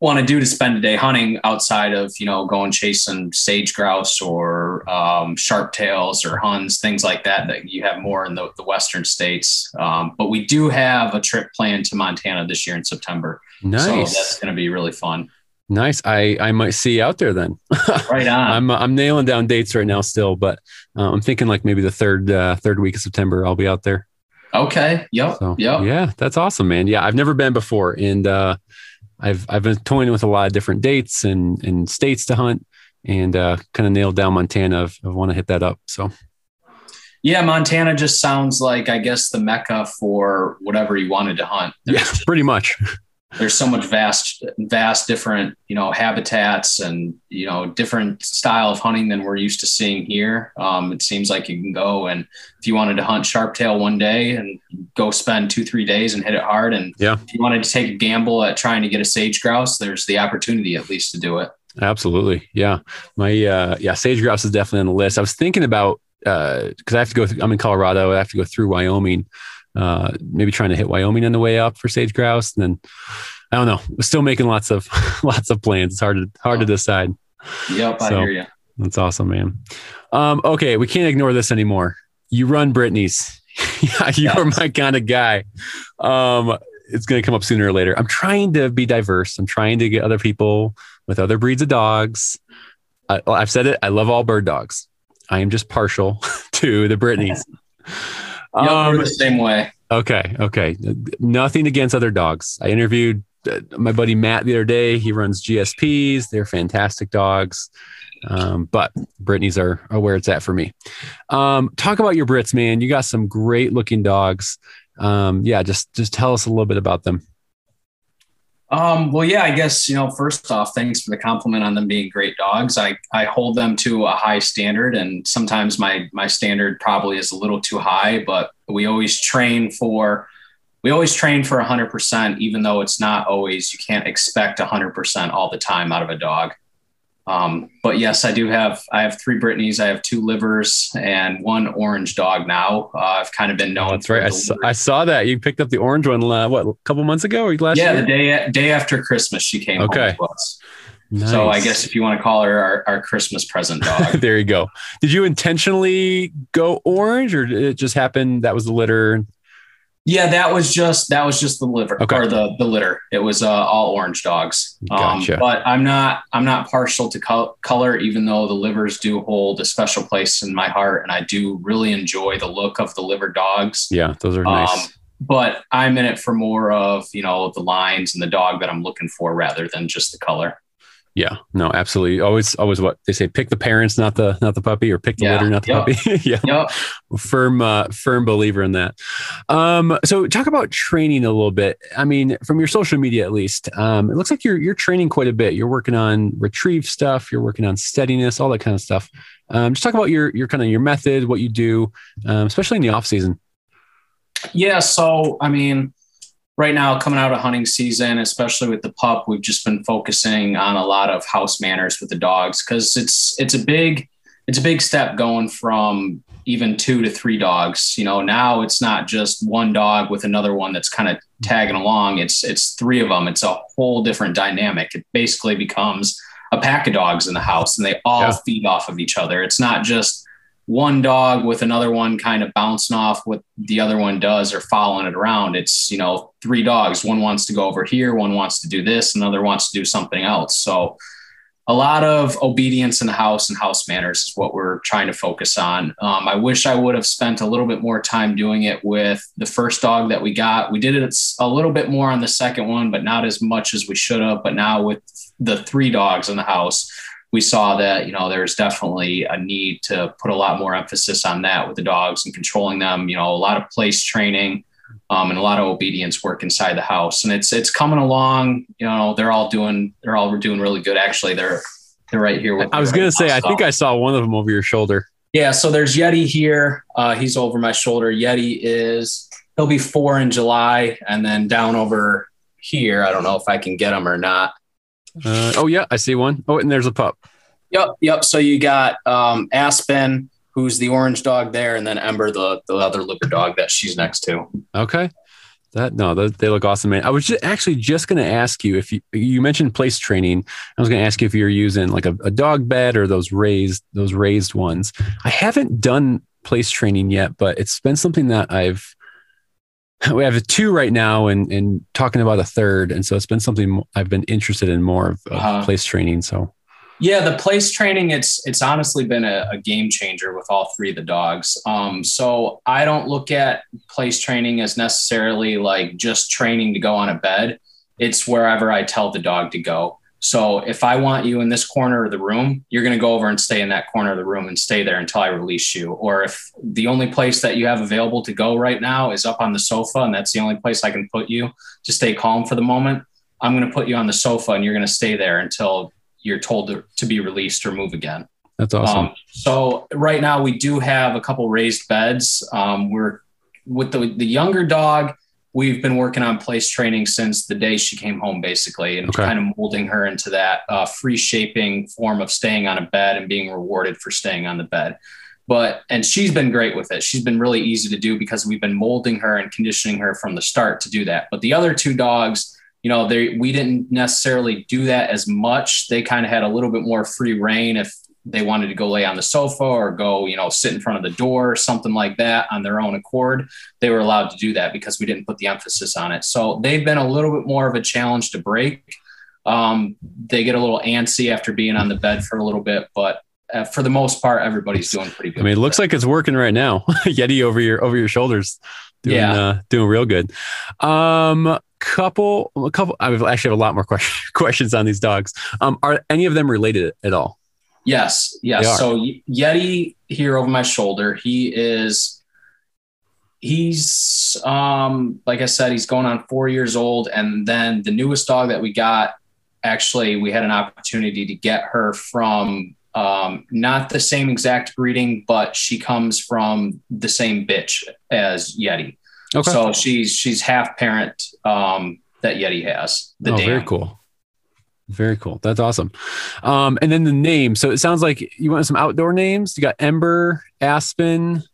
want to do to spend a day hunting outside of you know going chasing sage grouse or um, sharp tails or huns things like that that you have more in the, the western states um, but we do have a trip planned to montana this year in september nice. so that's going to be really fun Nice. I I might see you out there then. <laughs> right on. I'm I'm nailing down dates right now still, but uh, I'm thinking like maybe the third uh, third week of September I'll be out there. Okay. Yep. So, yep. Yeah, that's awesome, man. Yeah, I've never been before, and uh, I've I've been toying with a lot of different dates and and states to hunt, and uh, kind of nailed down Montana. I want to hit that up. So. Yeah, Montana just sounds like I guess the mecca for whatever you wanted to hunt. There's yeah, pretty much. <laughs> there's so much vast vast different you know habitats and you know different style of hunting than we're used to seeing here. Um, it seems like you can go and if you wanted to hunt sharptail one day and go spend two three days and hit it hard and yeah. if you wanted to take a gamble at trying to get a sage grouse there's the opportunity at least to do it. Absolutely. Yeah. My uh yeah sage grouse is definitely on the list. I was thinking about uh because i have to go through i'm in colorado. I have to go through wyoming uh, maybe trying to hit Wyoming on the way up for sage grouse. And then I don't know, still making lots of <laughs> lots of plans. It's hard to hard oh. to decide. Yep, so, I hear you. That's awesome, man. Um, okay, we can't ignore this anymore. You run Brittany's. yeah, <laughs> you're my kind of guy. Um, it's going to come up sooner or later. I'm trying to be diverse. I'm trying to get other people with other breeds of dogs. I, I've said it. I love all bird dogs. I am just partial <laughs> to the Brittany's. Um, the same way. Okay, okay. Nothing against other dogs. I interviewed uh, my buddy Matt the other day. He runs GSPs. They're fantastic dogs. Um, but Brittany's are, are where it's at for me. Um, talk about your Brits, man. You got some great looking dogs. Um, yeah, just just tell us a little bit about them. Um, well, yeah, I guess, you know, first off, thanks for the compliment on them being great dogs. I, I hold them to a high standard and sometimes my, my standard probably is a little too high, but we always train for, we always train for hundred percent, even though it's not always, you can't expect hundred percent all the time out of a dog. Um, but yes, I do have I have three Brittany's, I have two livers, and one orange dog now. Uh, I've kind of been known. That's right. I saw, I saw, that you picked up the orange one. Uh, what a couple months ago or last yeah, year? the day day after Christmas she came. Okay. Nice. So I guess if you want to call her our, our Christmas present dog. <laughs> there you go. Did you intentionally go orange or did it just happen? That was the litter. Yeah, that was just that was just the liver okay. or the the litter. It was uh, all orange dogs. Um, but I'm not I'm not partial to col- color, even though the livers do hold a special place in my heart, and I do really enjoy the look of the liver dogs. Yeah, those are nice. Um, but I'm in it for more of you know the lines and the dog that I'm looking for rather than just the color. Yeah, no, absolutely. Always, always what they say: pick the parents, not the not the puppy, or pick the yeah. litter, not the yep. puppy. <laughs> yeah, yep. firm, uh, firm believer in that. Um, so talk about training a little bit. I mean, from your social media at least, um, it looks like you're you're training quite a bit. You're working on retrieve stuff. You're working on steadiness, all that kind of stuff. Um, just talk about your your kind of your method, what you do, um, especially in the off season. Yeah, so I mean right now coming out of hunting season especially with the pup we've just been focusing on a lot of house manners with the dogs because it's it's a big it's a big step going from even two to three dogs you know? Now it's not just one dog with another one that's kind of tagging along. It's it's three of them it's a whole different dynamic. It basically becomes a pack of dogs in the house and they all yeah. feed off of each other. It's not just one dog with another one kind of bouncing off what the other one does or following it around. It's, you know, three dogs. One wants to go over here, one wants to do this, another wants to do something else. So a lot of obedience in the house and house manners is what we're trying to focus on. Um, I wish I would have spent a little bit more time doing it with the first dog that we got. We did it a little bit more on the second one, but not as much as we should have. But now with the three dogs in the house, we saw that you know there's definitely a need to put a lot more emphasis on that with the dogs and controlling them. You know, a lot of place training um, and a lot of obedience work inside the house, and it's it's coming along. You know, they're all doing they're all doing really good. Actually, they're they're right here. I was right gonna now, say, so. I think I saw one of them over your shoulder. Yeah, so there's Yeti here. Uh, he's over my shoulder. Yeti is he'll be four in July, and then down over here. I don't know if I can get him or not. Uh, oh yeah, I see one. Oh, and there's a pup. Yep, yep. So you got um, Aspen, who's the orange dog there, and then Ember, the the other liver dog that she's next to. Okay. That no, they look awesome, man. I was just, actually just going to ask you if you you mentioned place training. I was going to ask you if you're using like a, a dog bed or those raised those raised ones. I haven't done place training yet, but it's been something that I've <laughs> we have two right now and and talking about a third. And so it's been something i've been interested in more of, of uh, place training. So yeah the place training it's it's honestly been a, a, game changer with all three of the dogs. Um, so i don't look at place training as necessarily like just training to go on a bed. It's wherever i tell the dog to go so if I want you in this corner of the room, you're going to go over and stay in that corner of the room and stay there until I release you. Or if the only place that you have available to go right now is up on the sofa and that's the only place I can put you to stay calm for the moment, I'm going to put you on the sofa and you're going to stay there until you're told to, to be released or move again. That's awesome. Um, so right now we do have a couple raised beds. Um, we're with the, the younger dog we've been working on place training since the day she came home, basically, and okay. kind of molding her into that uh, free shaping form of staying on a bed and being rewarded for staying on the bed. But, and she's been great with it. She's been really easy to do because we've been molding her and conditioning her from the start to do that. But the other two dogs, you know, they, we didn't necessarily do that as much. They kind of had a little bit more free reign if they wanted to go lay on the sofa or go, you know, sit in front of the door or something like that on their own accord, they were allowed to do that because we didn't put the emphasis on it. So they've been a little bit more of a challenge to break. Um, they get a little antsy after being on the bed for a little bit, but uh, for the most part, everybody's doing pretty good. I mean, it looks like it's working right now. <laughs> Yeti over your over your shoulders, doing yeah. uh, doing real good. Um, couple, a couple. I actually have a lot more question, <laughs> questions on these dogs. Um, are any of them related at all? Yes, yes. So Yeti here over my shoulder, he is he's um like I said, he's going on four years old. And then the newest dog that we got, actually, we had an opportunity to get her from um, not the same exact breeding, but she comes from the same bitch as Yeti. Okay. So she's she's half parent um, that Yeti has. The oh, dam. very cool. Very cool. That's awesome. Um, and then the name. So it sounds like you want some outdoor names. You got Ember, Aspen.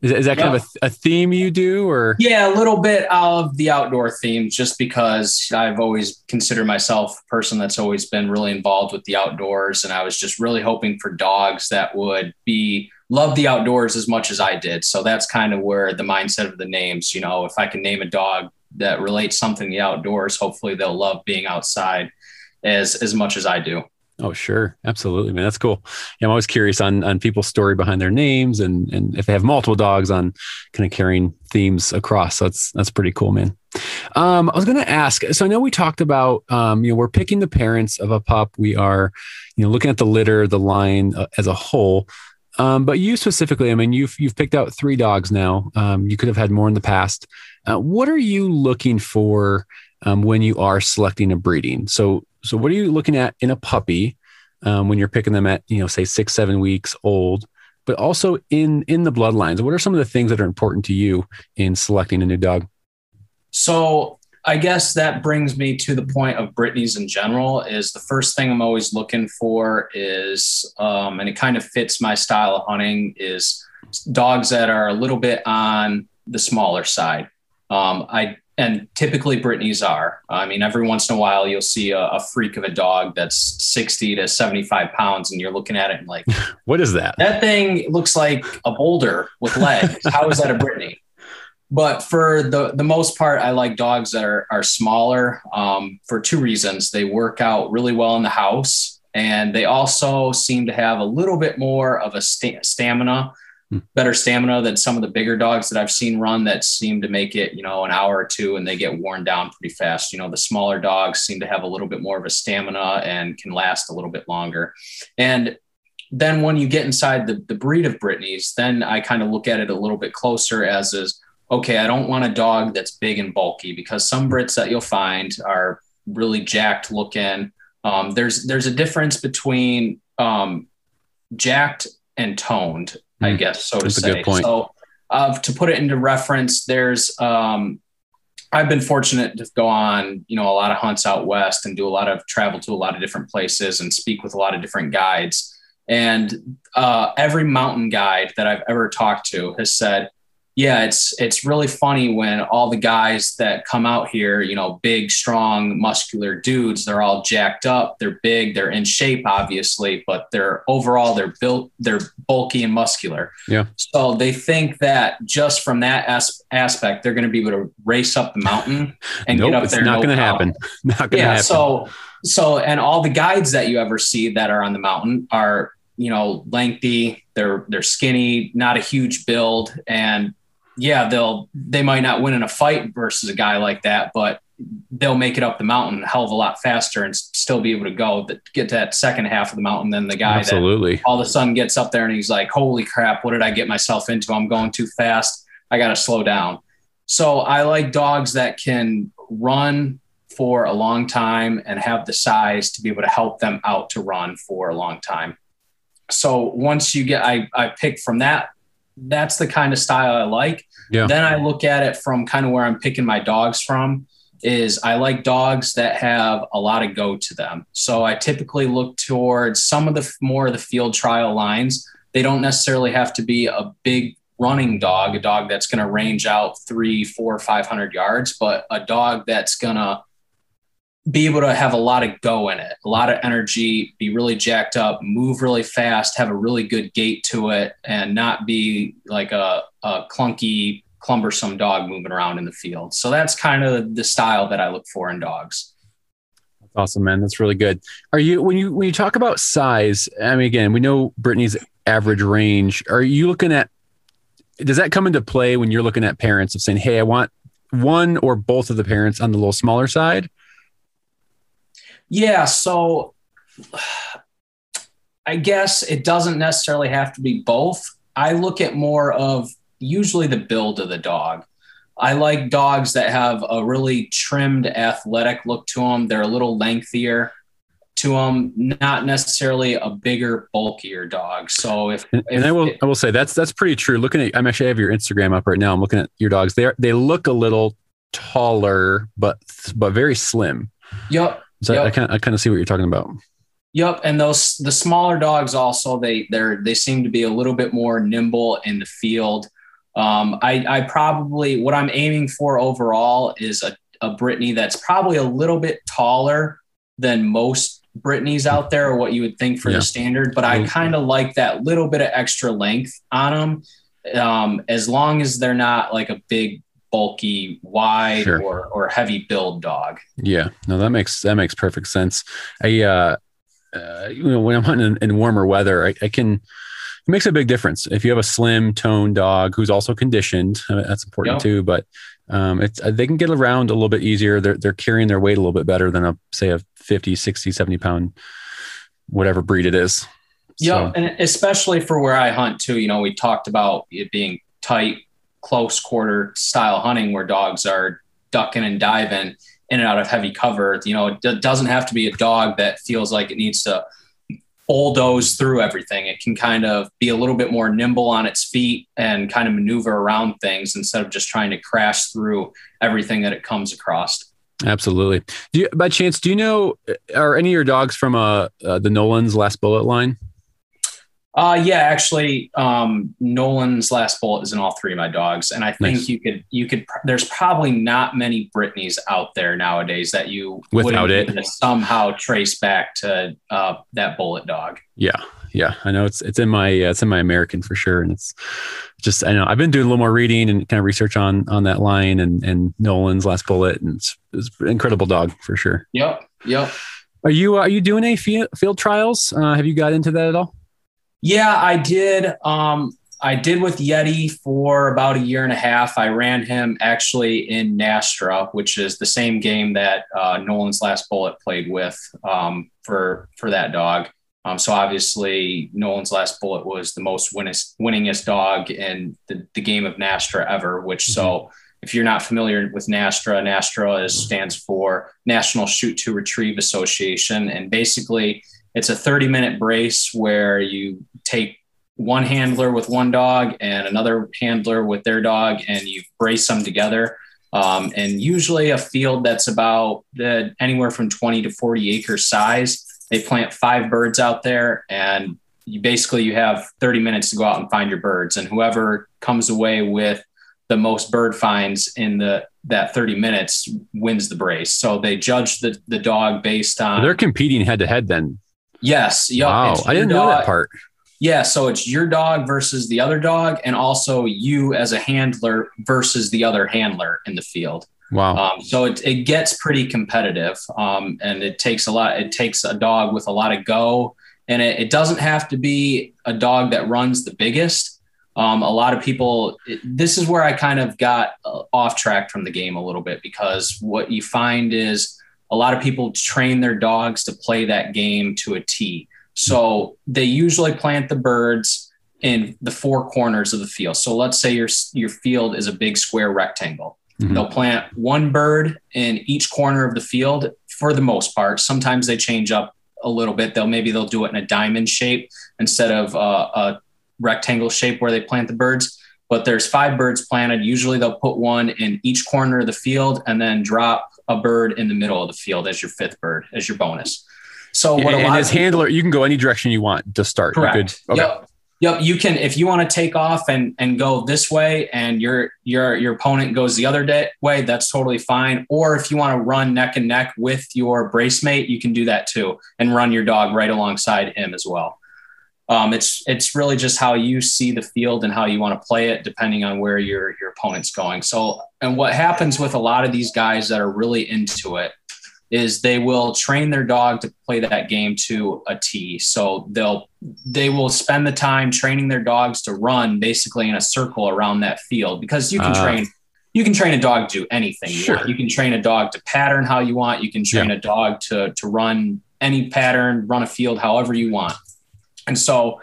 Is, is that kind of a, a, theme you do or? Yeah, a little bit of the outdoor theme, just because I've always considered myself a person that's always been really involved with the outdoors. And I was just really hoping for dogs that would be love the outdoors as much as I did. So that's kind of where the mindset of the names, you know, if I can name a dog that relates something to the outdoors, hopefully they'll love being outside as as much as I do. Oh, sure. Absolutely, man. That's cool. Yeah, I'm always curious on on people's story behind their names and and if they have multiple dogs on kind of carrying themes across. So that's that's pretty cool, man. Um, I was going to ask. So I know we talked about um, you know we're picking the parents of a pup. We are you know looking at the litter, the line uh, as a whole. Um, but you specifically, I mean, you've you've picked out three dogs now. Um, you could have had more in the past. Uh, what are you looking for um, when you are selecting a breeding? So so what are you looking at in a puppy um, when you're picking them at you know say six seven weeks old? But also in in the bloodlines, what are some of the things that are important to you in selecting a new dog? So I guess that brings me to the point of Brittany's in general. Is the first thing I'm always looking for is, um, and it kind of fits my style of hunting, is dogs that are a little bit on the smaller side. Um, I and typically Brittany's are. I mean, every once in a while you'll see a, a, freak of a dog that's 60 to 75 pounds, and you're looking at it and like, <laughs> what is that? That thing looks like a boulder with legs. <laughs> How is that a Brittany? But for the the most part, I like dogs that are are smaller um, for two reasons. They work out really well in the house, and they also seem to have a little bit more of a st- stamina better stamina than some of the bigger dogs that I've seen run that seem to make it, you know, an hour or two and they get worn down pretty fast. You know, the smaller dogs seem to have a little bit more of a stamina and can last a little bit longer. And then when you get inside the, the breed of Brittany's, then I kind of look at it a little bit closer as is, okay, I don't want a dog that's big and bulky because some Brits that you'll find are really jacked looking. Um, there's there's a difference between um, jacked and toned. I hmm. guess so That's to say. So, uh, to put it into reference, there's um, I've been fortunate to go on, you know, a lot of hunts out west and do a lot of travel to a lot of different places and speak with a lot of different guides. And uh, every mountain guide that I've ever talked to has said, yeah, it's it's really funny when all the guys that come out here, you know, big, strong, muscular dudes, they're all jacked up, they're big, they're in shape, obviously, but they're overall they're built, they're bulky and muscular. Yeah. So they think that just from that as- aspect, they're going to be able to race up the mountain <laughs> and nope, get up it's there. Not going to happen. <laughs> Not going to yeah, happen. So so and all the guides that you ever see that are on the mountain are you know lengthy they're they're skinny not a huge build and yeah, they'll they might not win in a fight versus a guy like that, but they'll make it up the mountain a hell of a lot faster and still be able to go get to that second half of the mountain than the guy Absolutely. that all of a sudden gets up there and he's like, "Holy crap, what did I get myself into? I'm going too fast. I got to slow down." So I like dogs that can run for a long time and have the size to be able to help them out to run for a long time. So once you get, I, I pick from that that's the kind of style I like. Yeah. Then I look at it from kind of where I'm picking my dogs from is I like dogs that have a lot of go to them. So I typically look towards some of the more of the field trial lines. They don't necessarily have to be a big running dog, a dog that's going to range out three, four, five hundred yards, but a dog that's going to be able to have a lot of go in it, a lot of energy, be really jacked up, move really fast, have a really good gait to it, and not be like a, a clunky, cumbersome dog moving around in the field. So that's kind of the style that I look for in dogs. That's awesome, man. That's really good. Are you when you when you talk about size? I mean, again, we know Brittany's average range. Are you looking at? Does that come into play when you're looking at parents of saying, "Hey, I want one or both of the parents on the little smaller side"? Yeah. So <sighs> I guess it doesn't necessarily have to be both. I look at more of usually the build of the dog. I like dogs that have a really trimmed athletic look to them. They're a little lengthier to them, not necessarily a bigger, bulkier dog. So if and, if, I will I will say that's that's pretty true. Looking at I'm actually I have your Instagram up right now. I'm looking at your dogs. They are, they look a little taller, but but very slim. Yep. So yep. I kind I kind of see what you're talking about. Yep, and those the smaller dogs also they they're they seem to be a little bit more nimble in the field. Um, I, I probably what I'm aiming for overall is a, a Brittany that's probably a little bit taller than most Brittany's out there or what you would think for yeah. the standard, but I kind of like that little bit of extra length on them. Um, as long as they're not like a big bulky, wide sure. or or heavy build dog. Yeah, no, that makes that makes perfect sense. I uh, uh you know when I'm hunting in, in warmer weather, I, I, can it makes a big difference if you have a slim toned dog who's also conditioned. That's important yep. too, but um, it's uh, they can get around a little bit easier. They're they're carrying their weight a little bit better than a say a 50, 60, 70 pound whatever breed it is. Yeah, so. and especially for where I hunt too. You know, we talked about it being tight close quarter style hunting where dogs are ducking and diving in and out of heavy cover. You know, it doesn't have to be a dog that feels like it needs to bulldoze through everything. It can kind of be a little bit more nimble on its feet and kind of maneuver around things instead of just trying to crash through everything that it comes across. Absolutely. Do you, by chance, do you know, are any of your dogs from uh, uh the Nolan's last bullet line? Uh, yeah, actually, um, Nolan's last bullet is in all three of my dogs, and I think nice. you could you could. There's probably not many Brittany's out there nowadays that you without it somehow trace back to uh, that bullet dog. Yeah, yeah, I know it's it's in my uh, it's in my American for sure, and it's just I know I've been doing a little more reading and kind of research on on that line and and Nolan's last bullet, and it's, it's an incredible dog for sure. Yep, yep. Are you uh, are you doing any field, field trials? Uh, have you got into that at all? Yeah, I did. Um, I did with Yeti for about a year and a half. I ran him actually in NSTRA, which is the same game that uh, Nolan's Last Bullet played with um, for for that dog. Um, so obviously, Nolan's Last Bullet was the most winnest, winningest dog in the, the game of NSTRA ever. Which mm-hmm. so, if you're not familiar with NSTRA, NSTRA is, stands for National Shoot to Retrieve Association, and basically it's a 30 minute brace where you take one handler with one dog and another handler with their dog and you brace them together. Um, and usually a field that's about the, anywhere from 20 to 40 acre size. They plant five birds out there and you basically you have 30 minutes to go out and find your birds and whoever comes away with the most bird finds in the that 30 minutes wins the brace so they judge the the dog based on they're competing head to head then Yes. Yep. Wow. I didn't dog. know that part. Yeah. So it's your dog versus the other dog, and also you as a handler versus the other handler in the field. Wow. Um, so it, it gets pretty competitive. Um, and it takes a lot, it takes a dog with a lot of go. And it, it doesn't have to be a dog that runs the biggest. Um, a lot of people, it, this is where I kind of got uh, off track from the game a little bit because what you find is a lot of people train their dogs to play that game to a T. So they usually plant the birds in the four corners of the field. So let's say your your field is a big square rectangle. Mm-hmm. They'll plant one bird in each corner of the field for the most part. Sometimes they change up a little bit. They'll maybe they'll do it in a diamond shape instead of uh, a rectangle shape where they plant the birds. But there's five birds planted. Usually they'll put one in each corner of the field and then drop a bird in the middle of the field as your fifth bird, as your bonus. So what and, as handler, you can go any direction you want to start. Correct. Okay. Yep. Yep. You can if you want to take off and and go this way, and your your your opponent goes the other day, way. That's totally fine. Or if you want to run neck and neck with your brace mate, you can do that too, and run your dog right alongside him as well. Um, it's it's really just how you see the field and how you want to play it, depending on where your your opponent's going. So, and what happens with a lot of these guys that are really into it is they will train their dog to play that game to a T. So they'll they will spend the time training their dogs to run basically in a circle around that field because you can uh, train you can train a dog to do anything you sure. want. You can train a dog to pattern how you want. You can train yeah. a dog to to run any pattern, run a field however you want. And so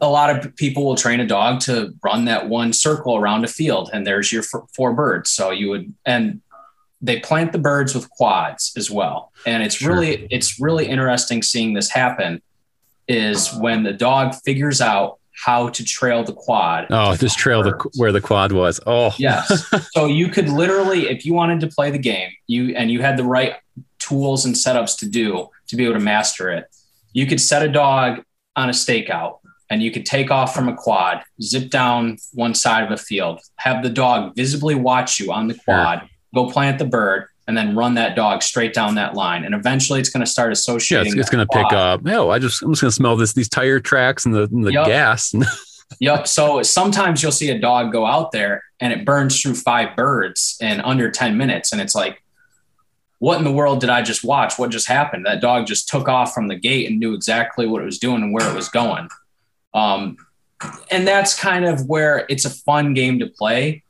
a lot of people will train a dog to run that one circle around a field and there's your four birds. So you would, and they plant the birds with quads as well. And it's sure. really, it's really interesting seeing this happen is when the dog figures out how to trail the quad. Oh, just trail birds. the where the quad was. Oh, yes. <laughs> so you could literally, if you wanted to play the game, you and you had the right tools and setups to do to be able to master it, you could set a dog on a stakeout and you could take off from a quad, zip down one side of a field, have the dog visibly watch you on the quad, go plant the bird, and then run that dog straight down that line. And eventually it's going to start associating. Yeah, it's, it's going to pick up. Oh, I just, I'm just going to smell this, these tire tracks and the, and the yep. gas. <laughs> yep. So sometimes you'll see a dog go out there and it burns through five birds in under 10 minutes. And it's like, what in the world did I just watch? What just happened? That dog just took off from the gate and knew exactly what it was doing and where it was going. Um, and that's kind of where it's a fun game to play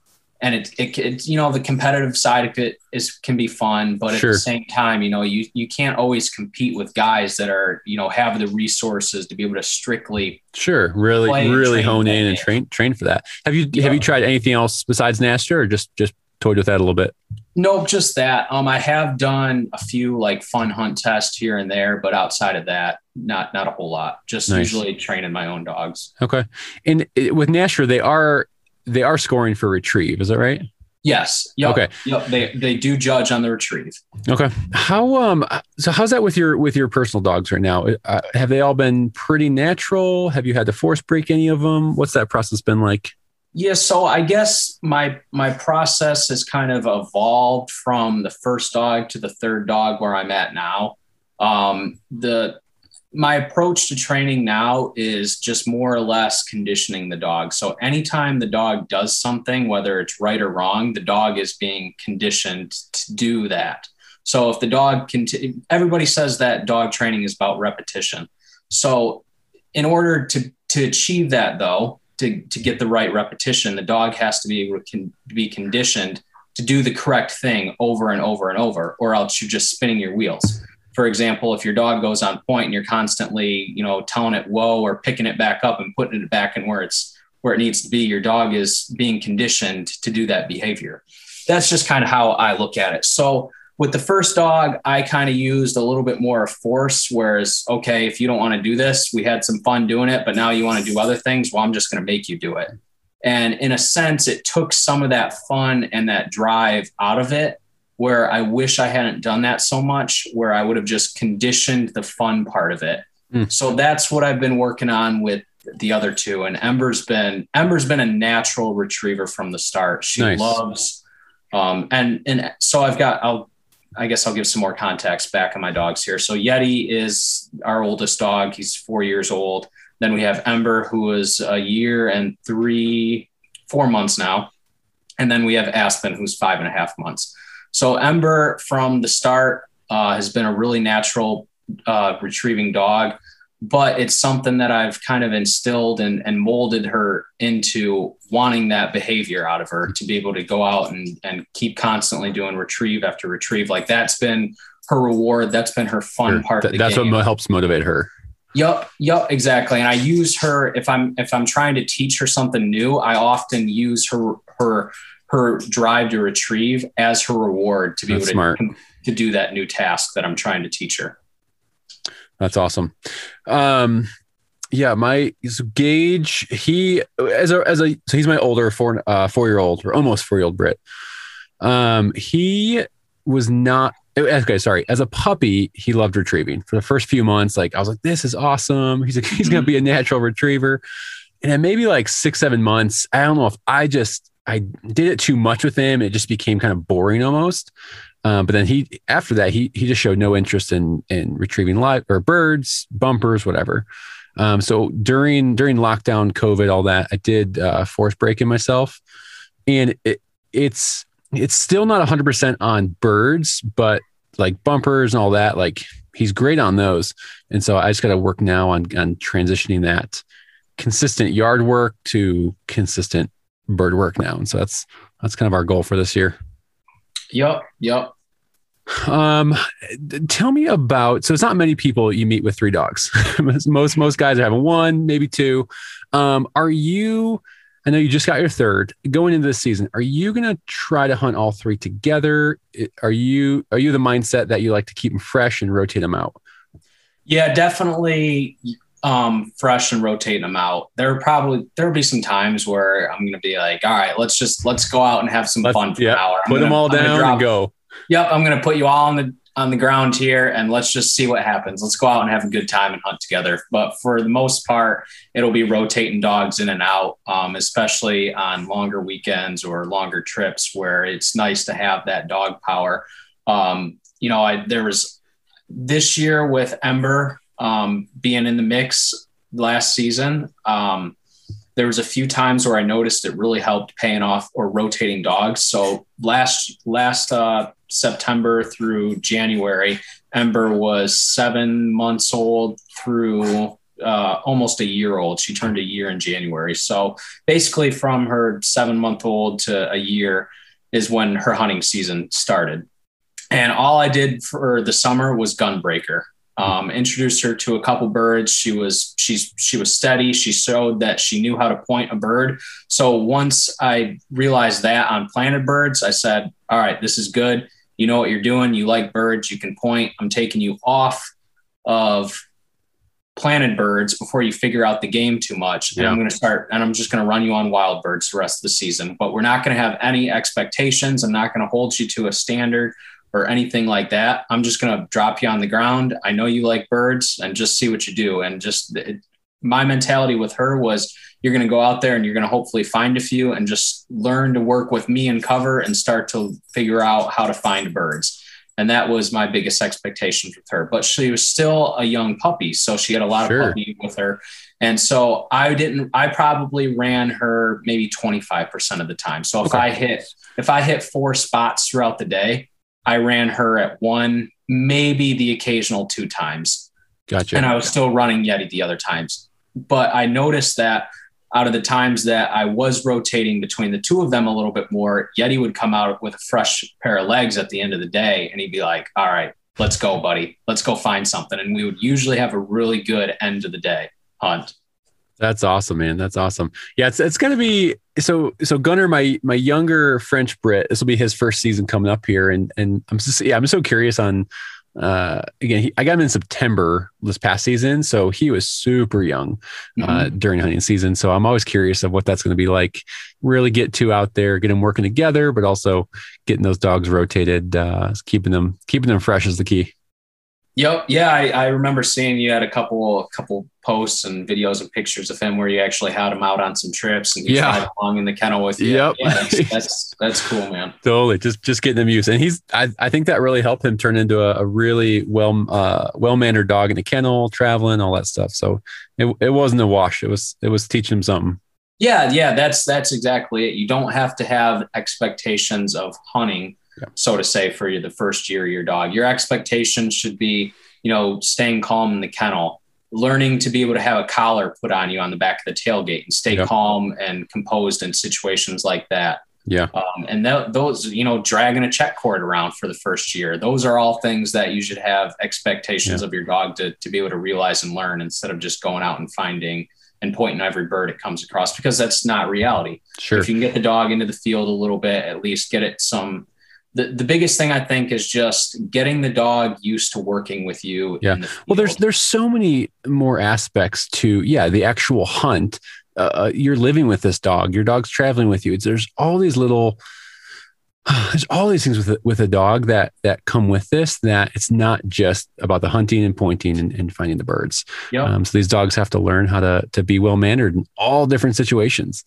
and it, it, it, you know the competitive side of it is can be fun but sure. at the same time you know you you can't always compete with guys that are you know have the resources to be able to strictly sure really really hone in and train train for that. Have you yeah. have you tried anything else besides NSTRA or just just toyed with that a little bit? Nope just that. Um i have done a few like fun hunt tests here and there but outside of that not not a whole lot. Just nice. usually training my own dogs. Okay. And with Nasher they are they are scoring for retrieve. Is that right? Yes. Yep. Okay. Yep. They they do judge on the retrieve. Okay. How um so how's that with your with your personal dogs right now? Uh, have they all been pretty natural? Have you had to force break any of them? What's that process been like? Yeah, so I guess my my process has kind of evolved from the first dog to the third dog where I'm at now. Um, the my approach to training now is just more or less conditioning the dog. So anytime the dog does something, whether it's right or wrong, the dog is being conditioned to do that. So if the dog can, everybody says that dog training is about repetition. So in order to to achieve that, though, to to get the right repetition, the dog has to be to be conditioned to do the correct thing over and over and over, or else you're just spinning your wheels for example, if your dog goes on point and you're constantly, you know, telling it whoa or picking it back up and putting it back in where it's where it needs to be, your dog is being conditioned to do that behavior. That's just kind of how I look at it. So with the first dog, I kind of used a little bit more force. Whereas, okay, if you don't want to do this, we had some fun doing it, but now you want to do other things. Well, I'm just going to make you do it. And in a sense, it took some of that fun and that drive out of it where I wish I hadn't done that so much, where I would have just conditioned the fun part of it. Mm. So that's what I've been working on with the other two. And Ember's been Ember's been a natural retriever from the start. She nice. loves um and and so I've got I'll I guess I'll give some more context back on my dogs here. So Yeti is our oldest dog. He's four years old. Then we have Ember, who is a year and three, four months now. And then we have Aspen, who's five and a half months. So Ember from the start uh, has been a really natural uh, retrieving dog, but it's something that I've kind of instilled and, and molded her into wanting that behavior out of her to be able to go out and, and keep constantly doing retrieve after retrieve. Like that's been her reward. That's been her fun part. that's game. what helps motivate her. Yep, yep, exactly. And I use her if I'm if I'm trying to teach her something new. I often use her her her drive to retrieve as her reward to be That's able to, to do that new task that I'm trying to teach her. That's awesome. Um, yeah, my so Gage, he as a as a so he's my older four uh four year old or almost four year old Brit. Um, he was not okay. Sorry, as a puppy, he loved retrieving for the first few months. Like I was like, this is awesome. He's like, <laughs> he's gonna be a natural retriever. And then maybe like six seven months, I don't know if I just I did it too much with him. It just became kind of boring almost. Um, but then he, after that, he he just showed no interest in in retrieving live or birds, bumpers, whatever. Um, so during during lockdown, COVID, all that, I did uh, force breaking myself, and it, it's it's still not 100 percent on birds, but like bumpers and all that, like he's great on those. And so I just got to work now on on transitioning that consistent yard work to consistent bird work now. And so that's that's kind of our goal for this year. Yep. Yep. Um, tell me about. So it's not many people you meet with three dogs. <laughs> most most guys are having one, maybe two. Um, are you? I know you just got your third going into this season. Are you going to try to hunt all three together? Are you are you the mindset that you like to keep them fresh and rotate them out? Yeah, definitely um, fresh and rotating them out. There probably there'll be some times where I'm gonna be like, all right, let's just let's go out and have some let's, fun for yeah, an hour. I'm put gonna, them all down drop, and go. Yep, I'm gonna put you all on the on the ground here and let's just see what happens. Let's go out and have a good time and hunt together. But for the most part, it'll be rotating dogs in and out, um, especially on longer weekends or longer trips where it's nice to have that dog power. Um, you know, I, there was this year with Ember um, being in the mix last season. Um, there was a few times where I noticed it really helped paying off or rotating dogs. So last last uh, September through January, Ember was seven months old through uh, almost a year old. She turned a year in January. So basically, from her seven month old to a year is when her hunting season started. And all I did for the summer was gunbreaker. Um, introduced her to a couple birds. She was she's she was steady. She showed that she knew how to point a bird. So once I realized that on planted birds, I said, "All right, this is good. You know what you're doing. You like birds. You can point. I'm taking you off of planted birds before you figure out the game too much. Yeah. And I'm going to start and I'm just going to run you on wild birds the rest of the season. But we're not going to have any expectations. I'm not going to hold you to a standard or anything like that. I'm just going to drop you on the ground. I know you like birds and just see what you do. And just it, my mentality with her was you're going to go out there and you're going to hopefully find a few and just learn to work with me and cover and start to figure out how to find birds. And that was my biggest expectation with her. But she was still a young puppy. So she had a lot sure. of puppy with her. And so I didn't, I probably ran her maybe 25% of the time. So if okay. I hit, if I hit four spots throughout the day, I ran her at one, maybe the occasional two times. Gotcha. And I was still running Yeti the other times. But I noticed that out of the times that I was rotating between the two of them a little bit more, Yeti would come out with a fresh pair of legs at the end of the day and he'd be like, All right, let's go, buddy. Let's go find something. And we would usually have a really good end of the day hunt. That's awesome, man. That's awesome. Yeah, it's it's gonna be so so Gunner, my my younger French Brit. This will be his first season coming up here, and and I'm just yeah, I'm so curious on. Uh, again, he, I got him in September this past season, so he was super young uh, mm-hmm. during hunting season. So I'm always curious of what that's going to be like. Really get two out there, get them working together, but also getting those dogs rotated, uh, keeping them keeping them fresh is the key. Yep. Yeah, I, I, remember seeing you had a couple a couple posts and videos and pictures of him where you actually had him out on some trips and he yeah. along in the kennel with you. Yep. Yeah, that's, <laughs> that's, that's cool, man. Totally. Just just getting him used. And he's I, I think that really helped him turn into a, a really well uh, well mannered dog in the kennel, traveling, all that stuff. So it, it wasn't a wash. It was it was teaching him something. Yeah, yeah, that's that's exactly it. You don't have to have expectations of hunting yeah. so to say, for you the first year of your dog. Your expectations should be, you know, staying calm in the kennel, learning to be able to have a collar put on you on the back of the tailgate and stay calm and composed in situations like that. Yeah. Um, and th- those, you know, dragging a check cord around for the first year, those are all things that you should have expectations yeah. of your dog to, to be able to realize and learn instead of just going out and finding and pointing every bird it comes across because that's not reality. Sure. If you can get the dog into the field a little bit, at least get it some the, the biggest thing I think is just getting the dog used to working with you. Yeah. The well, there's there's so many more aspects to yeah the actual hunt. Uh, uh you're living with this dog. Your dog's traveling with you. It's, there's all these little <sighs> there's all these things with a, with a dog that that come with this that it's not just about the hunting and pointing and, and finding the birds. Yep. Um, so these dogs have to learn how to to be well mannered in all different situations.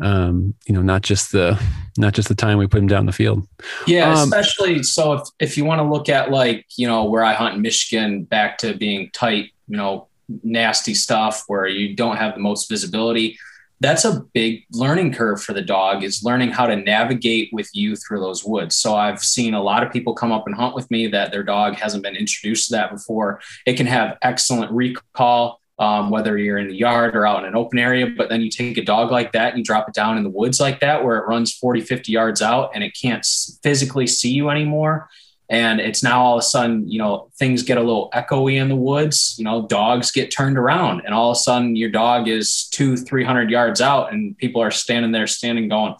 Um, you know not just the not just the time we put them down the field. Yeah um, especially so if, if you want to look at like you know where i hunt in michigan back to being tight you know nasty stuff where you don't have the most visibility that's a big learning curve for the dog is learning how to navigate with you through those woods. So I've seen a lot of people come up and hunt with me that their dog hasn't been introduced to that before. It can have excellent recall, um, whether you're in the yard or out in an open area, but then you take a dog like that and you drop it down in the woods like that, where it runs 40, 50 yards out and it can't physically see you anymore and it's now all of a sudden you know things get a little echoey in the woods you know dogs get turned around and all of a sudden your dog is two three hundred yards out and people are standing there standing going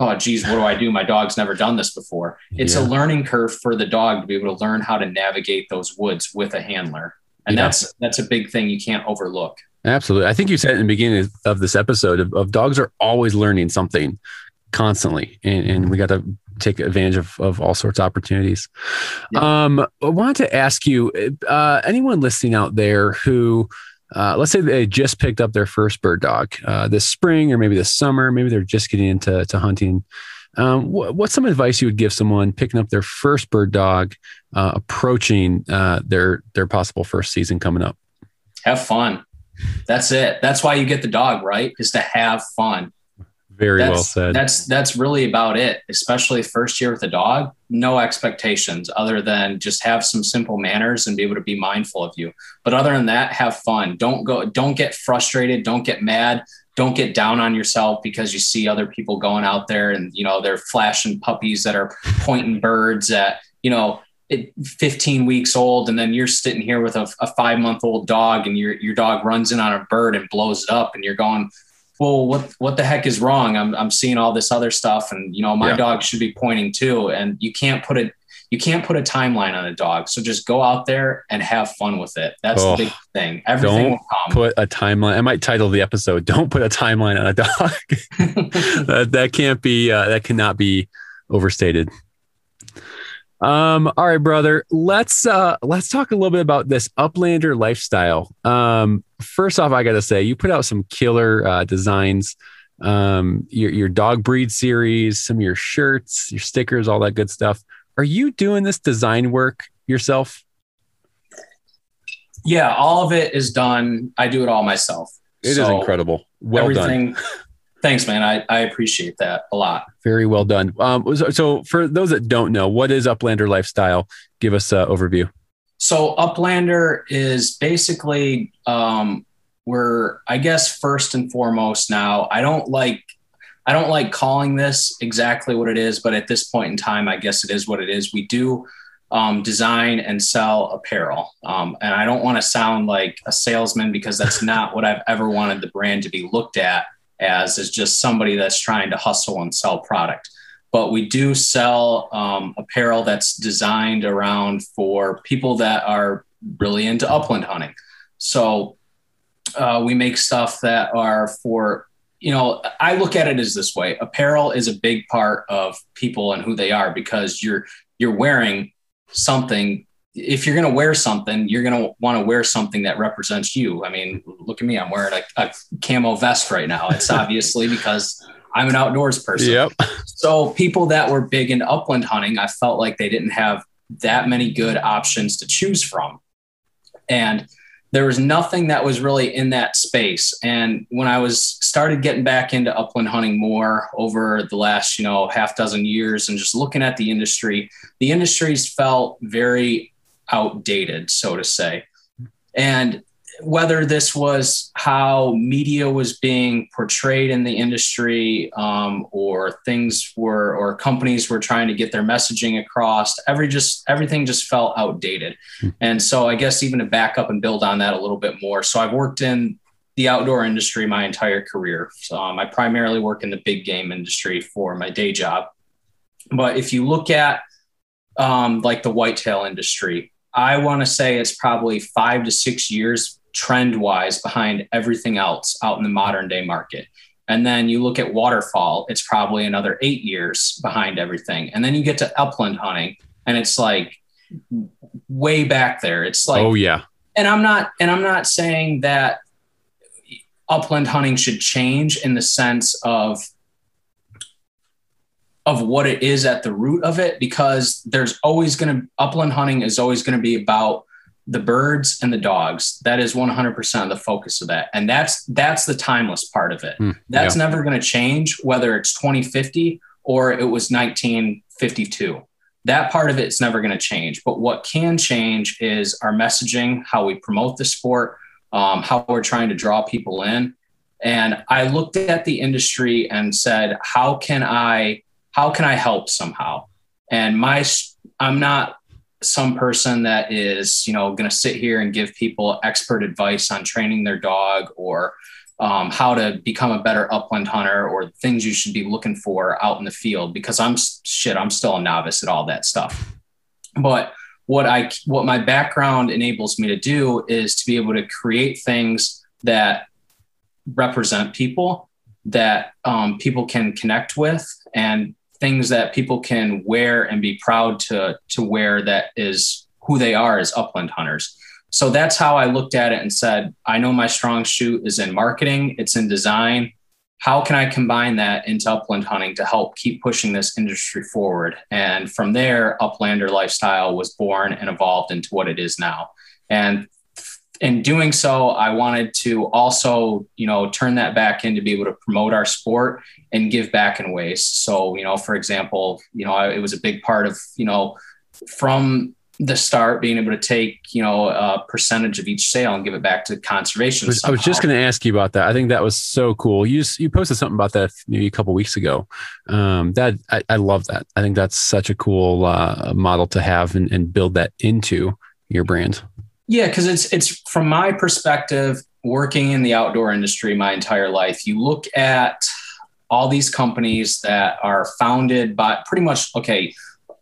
oh geez what do i do? My dog's never done this before. It's yeah. a learning curve for the dog to be able to learn how to navigate those woods with a handler. And yeah. that's that's a big thing you can't overlook. Absolutely. I think you said in the beginning of this episode of, of dogs are always learning something constantly and, and we got to take advantage of, of all sorts of opportunities. Yeah. Um, I wanted to ask you, uh, anyone listening out there who, uh, let's say they just picked up their first bird dog uh, this spring or maybe this summer, maybe they're just getting into to hunting. Um, wh- what's some advice you would give someone picking up their first bird dog, uh, approaching uh, their their possible first season coming up? Have fun. That's it. That's why you get the dog, right? Is to have fun. Very that's, well said. That's that's really about it. Especially first year with a dog, no expectations other than just have some simple manners and be able to be mindful of you. But other than that, have fun. Don't go. Don't get frustrated. Don't get mad. Don't get down on yourself because you see other people going out there and you know they're flashing puppies that are pointing birds at you know 15 weeks old and then you're sitting here with a, a five month old dog and your your dog runs in on a bird and blows it up and you're going well, what what the heck is wrong? I'm I'm seeing all this other stuff, and you know my yeah. dog should be pointing too. And you can't put it you can't put a timeline on a dog. So just go out there and have fun with it. That's oh, the big thing. Everything don't Put a timeline. I might title the episode "Don't Put a Timeline on a Dog." <laughs> <laughs> that, that can't be. Uh, that cannot be overstated. Um, all right, brother. Let's uh let's talk a little bit about this Uplander lifestyle. Um, first off, I gotta say, you put out some killer uh, designs. Um, your your dog breed series, some of your shirts, your stickers, all that good stuff. Are you doing this design work yourself? Yeah, all of it is done. I do it all myself. It so is incredible. Well everything, done. <laughs> Thanks, man. I, I appreciate that a lot. Very well done. Um, so, so, for those that don't know, what is Uplander Lifestyle? Give us an overview. So Uplander is basically um, we're I guess first and foremost now. I don't like I don't like calling this exactly what it is, but at this point in time, I guess it is what it is. We do um, design and sell apparel. Um, and I don't want to sound like a salesman because that's not what I've ever wanted the brand to be looked at as is just somebody that's trying to hustle and sell product. But we do sell um, apparel that's designed around for people that are really into upland hunting. So uh, we make stuff that are for, you know, I look at it as this way: apparel is a big part of people and who they are because you're you're wearing something if you're going to wear something, you're going to want to wear something that represents you. I mean, look at me. I'm wearing a, a camo vest right now. It's <laughs> obviously because I'm an outdoors person. Yep. So people that were big in upland hunting, I felt like they didn't have that many good options to choose from. And there was nothing that was really in that space. And when I was started getting back into upland hunting more over the last, you know, half dozen years and just looking at the industry, the industries felt very outdated, so to say. And whether this was how media was being portrayed in the industry um, or things were or companies were trying to get their messaging across every just everything just felt outdated hmm. and so i guess even to back up and build on that a little bit more so i've worked in the outdoor industry my entire career so um, i primarily work in the big game industry for my day job but if you look at um, like the whitetail industry I want to say it's probably five to six years trend wise behind everything else out in the modern day market. And then you look at waterfowl, it's probably another eight years behind everything. And then you get to upland hunting, and it's like way back there. It's like, oh, yeah. And I'm not, and I'm not saying that upland hunting should change in the sense of of what it is at the root of it because there's always going to upland hunting is always going to be about the birds and the dogs. That is 100% of the focus of that. And that's that's the timeless part of it. Mm, that's yeah. never going to change whether it's 2050 or it was 1952 that part of it's never going to change. But what can change is our messaging how we promote the sport um, how we're trying to draw people in. And i looked at the industry and said how can i how can I help somehow? And my, I'm not some person that is, you know, going to sit here and give people expert advice on training their dog or um, how to become a better upland hunter or things you should be looking for out in the field because I'm shit, I'm still a novice at all that stuff. But what I, what my background enables me to do is to be able to create things that represent people that um, people can connect with and things that people can wear and be proud to to wear that is who they are as upland hunters. So that's how I looked at it and said, I know my strong suit is in marketing, it's in design. How can I combine that into upland hunting to help keep pushing this industry forward? And from there, Uplander Lifestyle was born and evolved into what it is now. And in doing so, I wanted to also, you know, turn that back in to be able to promote our sport and give back in ways. So, you know, for example, you know, it was a big part of, you know, from the start being able to take you know a percentage of each sale and give it back to conservation. I was, I was just going to ask you about that. I think that was so cool. You you posted something about that maybe a couple weeks ago. Um, that I, I, love that. I think that's such a cool uh, model to have and, and build that into your brand. Yeah, because it's it's from my perspective, working in the outdoor industry my entire life. You look at all these companies that are founded by pretty much okay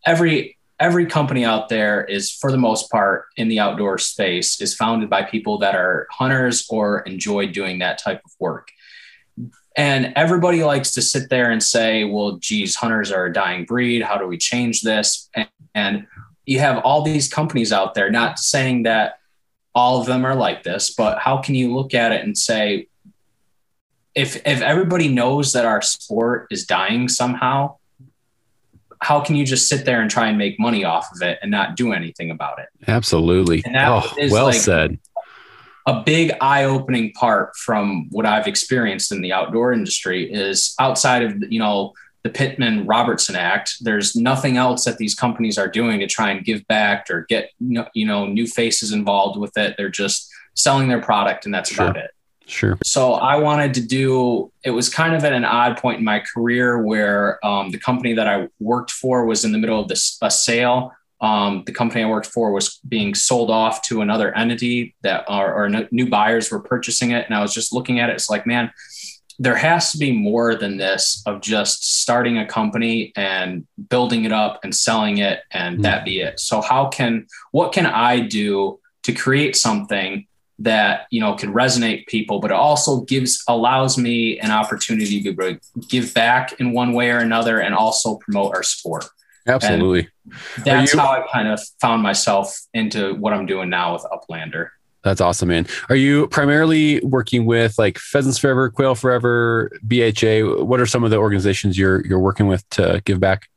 every every company out there is for the most part in the outdoor space is founded by people that are hunters or enjoy doing that type of work and everybody likes to sit there and say well geez hunters are a dying breed how do we change this and, and you have all these companies out there not saying that all of them are like this but how can you look at it and say if if everybody knows that our sport is dying somehow how can you just sit there and try and make money off of it and not do anything about it? Absolutely. oh, well like said. A big eye-opening part from what I've experienced in the outdoor industry is outside of you know the Pittman Robertson Act. There's nothing else that these companies are doing to try and give back or get you know new faces involved with it. They're just selling their product and that's sure. about it. Sure. So I wanted to do, it was kind of at an odd point in my career where um, the company that I worked for was in the middle of this, a sale. Um, the company I worked for was being sold off to another entity that or, or new buyers were purchasing it. And I was just looking at it. It's like, man, there has to be more than this of just starting a company and building it up and selling it and mm. that be it. So how can, what can I do to create something that you know can resonate people but it also gives allows me an opportunity to give back in one way or another and also promote our sport absolutely and that's you, how i kind of found myself into what i'm doing now with uplander that's awesome man are you primarily working with like pheasants forever quail forever bha what are some of the organizations you're you're working with to give back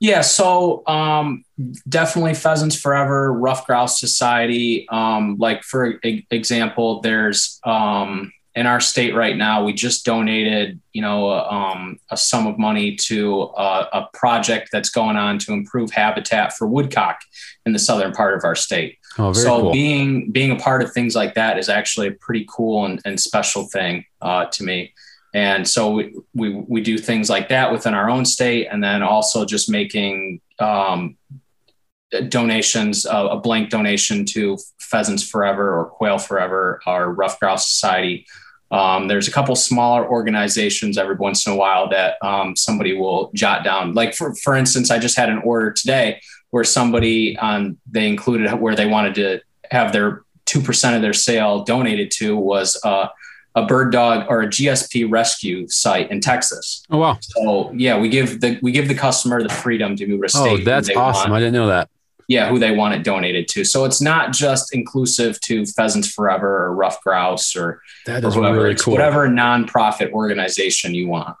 yeah, so um, definitely Pheasants Forever, Ruffed Grouse Society. Um, like for example, there's um, in our state right now, we just donated, you know, um, a sum of money to a, a, project that's going on to improve habitat for woodcock in the southern part of our state. Oh, so cool. being being a part of things like that is actually a pretty cool and, and special thing uh, to me. And so we, we, we do things like that within our own state, and then also just making um, donations, uh, a blank donation to Pheasants Forever or Quail Forever, our Ruffed Grouse Society. Um, there's a couple smaller organizations every once in a while that um, somebody will jot down. Like for, for instance, I just had an order today where somebody um, they included where they wanted to have their two percent of their sale donated to was uh, a bird dog or a GSP rescue site in Texas. Oh wow! So yeah, we give the we give the customer the freedom to be able to oh, state. Oh, that's awesome! Want, I didn't know that. Yeah, who they want it donated to. So it's not just inclusive to Pheasants Forever or Ruffed Grouse or that is or whoever. really cool. whatever nonprofit organization you want.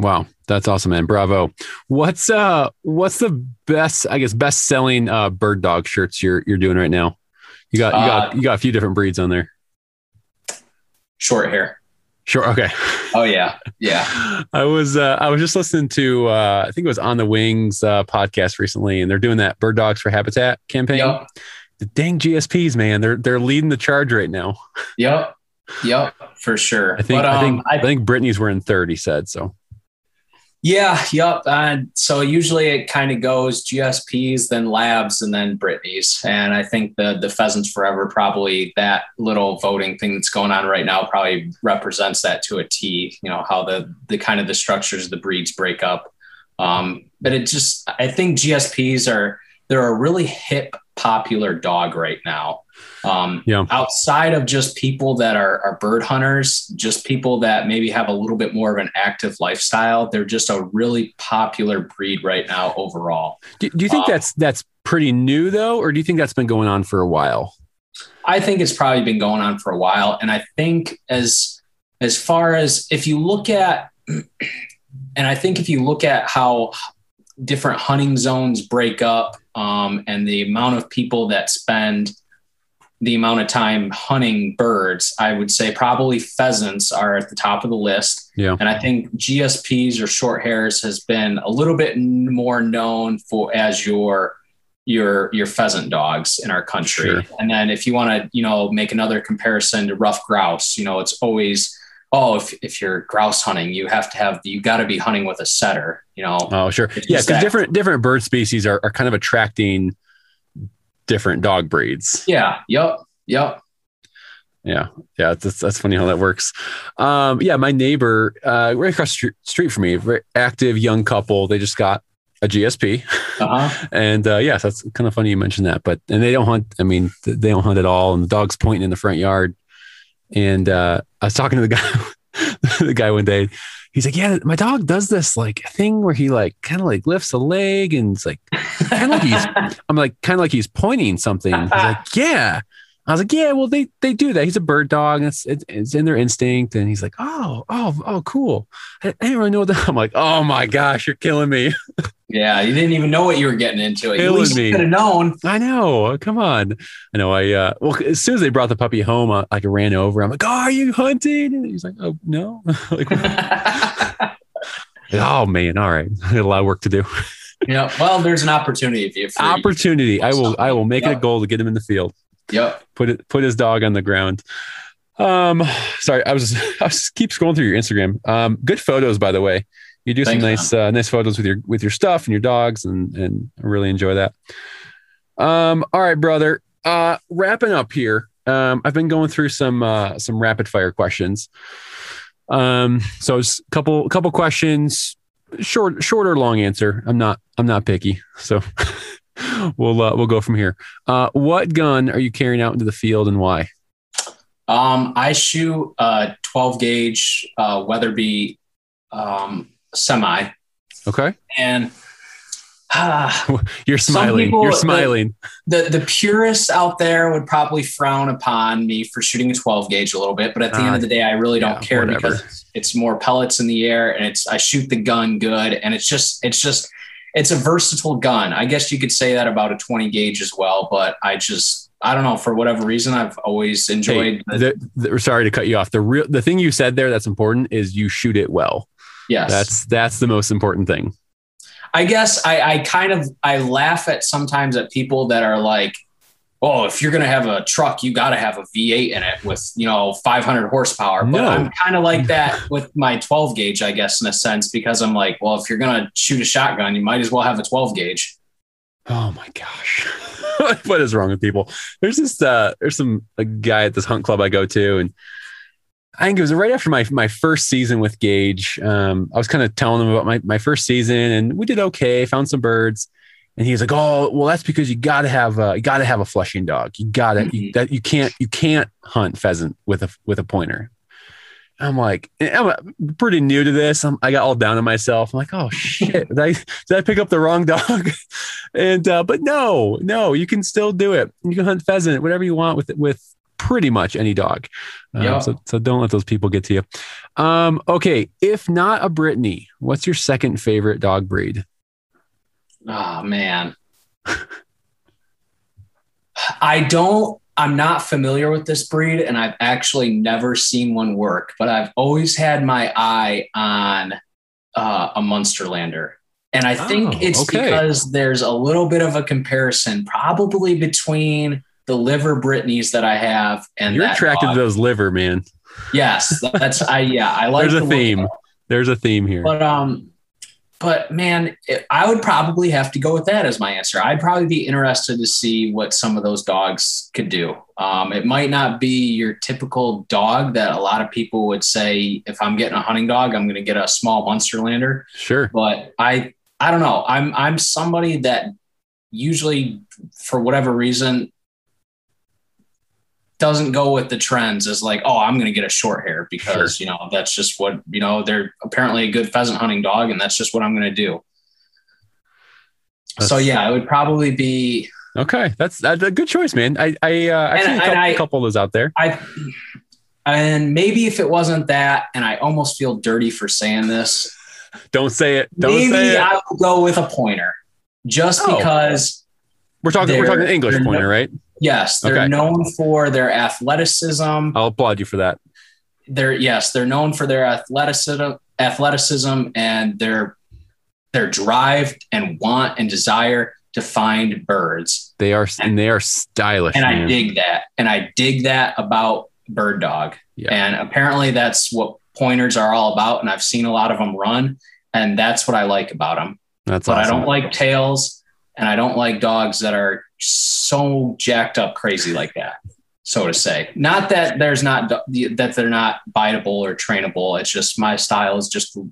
Wow, that's awesome, man! Bravo. What's uh, what's the best? I guess best selling uh bird dog shirts you're you're doing right now. You got you got uh, you got a few different breeds on there short hair. Sure. Okay. Oh yeah, yeah. <laughs> I was uh, I was just listening to uh, I think it was on the Wings uh, podcast recently, and they're doing that Bird Dogs for Habitat campaign. Yep. The dang GSPs, man, they're they're leading the charge right now. Yep. Yep. For sure. I think but, um, I think I, I think Brittany's wearing third. He said so. Yeah, yep. And so usually it kind of goes GSPs, then labs, and then Brittany's. And I think the the Pheasants Forever probably that little voting thing that's going on right now probably represents that to a T. You know how the the kind of the structures the breeds break up. Um, but it just I think GSPs are they're a really hip, popular dog right now. Um, yeah. Outside of just people that are, are bird hunters, just people that maybe have a little bit more of an active lifestyle, they're just a really popular breed right now overall. Do, do you think um, that's that's pretty new though, or do you think that's been going on for a while? I think it's probably been going on for a while, and I think as as far as if you look at, <clears throat> and I think if you look at how different hunting zones break up um, and the amount of people that spend the amount of time hunting birds, I would say probably pheasants are at the top of the list. Yeah. And I think GSPs or short hairs has been a little bit more known for as your your your pheasant dogs in our country. Sure. And then if you want to, you know, make another comparison to ruffed grouse, you know, it's always oh, if, if you're grouse hunting, you have to have, you got to be hunting with a setter, you know? Oh, sure. yeah. Cause different, different bird species are, are kind of attracting different dog breeds. Yeah. Yep. Yep. Yeah. Yeah. That's, that's funny how that works. Um, yeah. My neighbor, uh, right across the street from me, very active young couple. They just got a GSP. Uh-huh. <laughs> and uh, yes, that's kind of funny you mentioned that. But and they don't hunt. I mean, they don't hunt at all. And the dog's pointing in the front yard. And uh, I was talking to the guy, <laughs> the guy one day. He's like, "Yeah, my dog does this like thing where he like kind of like lifts a leg and it's like kind of like he's." <laughs> I'm like, kind of like he's pointing something. He's like, <laughs> "Yeah." I was like, yeah, well, they they do that. He's a bird dog. It's it's, it's in their instinct. And he's like, oh, oh, oh, cool. I, I didn't really know that. <laughs> I'm like, oh my gosh, you're killing me. Yeah, you didn't even know what you were getting into. At least you could have known. I know. Come on. I know. I uh, well, as soon as they brought the puppy home, I, I ran over. I'm like, oh, are you hunting? And he's like, oh no. <laughs> like, <laughs> oh man, all right. I got a lot of work to do. yeah. Well, there's an opportunity if you opportunity. I will. I will make yep. it a goal to get him in the field. Yep. Put it. Put his dog on the ground. Um, sorry, I was <laughs> I was keep scrolling through your Instagram. Um, good photos, by the way. You do Thanks, some nice uh, nice photos with your with your stuff and your dogs, and and I really enjoy that. Um, all right, brother. Uh, wrapping up here. Um, I've been going through some uh, some rapid fire questions. Um, so it's a couple couple questions, short short or long answer. I'm not I'm not picky, so <laughs> we'll uh, we'll go from here. Uh, what gun are you carrying out into the field and why? Um, I shoot a 12 gauge uh, Weatherby um, semi. Okay. And uh, <laughs> you're smiling. People, you're smiling. The, the, the purists out there would probably frown upon me for shooting a 12 gauge a little bit, but at the uh, end of the day, I really don't care whatever. because it's, it's more pellets in the air and it's I shoot the gun good and it's just it's just it's a versatile gun. I guess you could say that about a 20 gauge as well, but I just I don't know for whatever reason I've always enjoyed. Hey, the, the, sorry to cut you off. The real the thing you said there that's important is you shoot it well. Yes. That's that's the most important thing. I guess I, I kind of I laugh at sometimes at people that are like, oh, if you're gonna have a truck, you gotta have a V8 in it with, you know, 500 horsepower. But no. I'm kind of like that with my 12 gauge, I guess, in a sense, because I'm like, well, if you're gonna shoot a shotgun, you might as well have a 12 gauge. Oh my gosh. <laughs> what is wrong with people? There's this uh there's some a guy at this hunt club I go to and I think it was right after my my first season with Gage. Um, I was kind of telling him about my, my first season, and we did okay. Found some birds, and he was like, "Oh, well, that's because you got to have a, you got to have a flushing dog. You got to mm-hmm. that you can't you can't hunt pheasant with a with a pointer." I'm like, I'm pretty new to this. I'm, i got all down on myself. I'm like, oh shit, did I, did I pick up the wrong dog? <laughs> and uh, but no, no, you can still do it. You can hunt pheasant, whatever you want with it with pretty much any dog. Um, yeah. So, so don't let those people get to you. Um, okay. If not a Brittany, what's your second favorite dog breed? Oh, man. I don't, I'm not familiar with this breed and I've actually never seen one work, but I've always had my eye on uh, a Munsterlander. And I think oh, it's okay. because there's a little bit of a comparison, probably between the liver Brittany's that I have, and you're attracted dog. to those liver, man. Yes, that's I. Yeah, I like. There's a the theme. There's a theme here. But um, but man, it, I would probably have to go with that as my answer. I'd probably be interested to see what some of those dogs could do. Um, it might not be your typical dog that a lot of people would say. If I'm getting a hunting dog, I'm going to get a small Munsterlander. Sure. But I, I don't know. I'm I'm somebody that usually for whatever reason doesn't go with the trends as like, oh, I'm going to get a short hair because, sure. you know, that's just what, you know, they're apparently a good pheasant hunting dog and that's just what I'm going to do. That's, so yeah, it would probably be. Okay. That's, that's a good choice, man. I, I, uh, I've seen a couple, I, couple, of those out there. I, and maybe if it wasn't that, and I almost feel dirty for saying this. Don't say it. Don't maybe say it. I will go with a pointer just oh. because. We're talking, we're talking English pointer, right? Yes, they're okay. known for their athleticism. I'll applaud you for that. They're yes, they're known for their athleticism, athleticism, and their their drive and want and desire to find birds. They are and, and they are stylish. And man. I dig that. And I dig that about bird dog. Yeah. And apparently that's what pointers are all about. And I've seen a lot of them run, and that's what I like about them. That's but awesome. I don't like tails, and I don't like dogs that are so jacked up crazy like that so to say. Not that there's not that they're not biteable or trainable. It's just my style is just a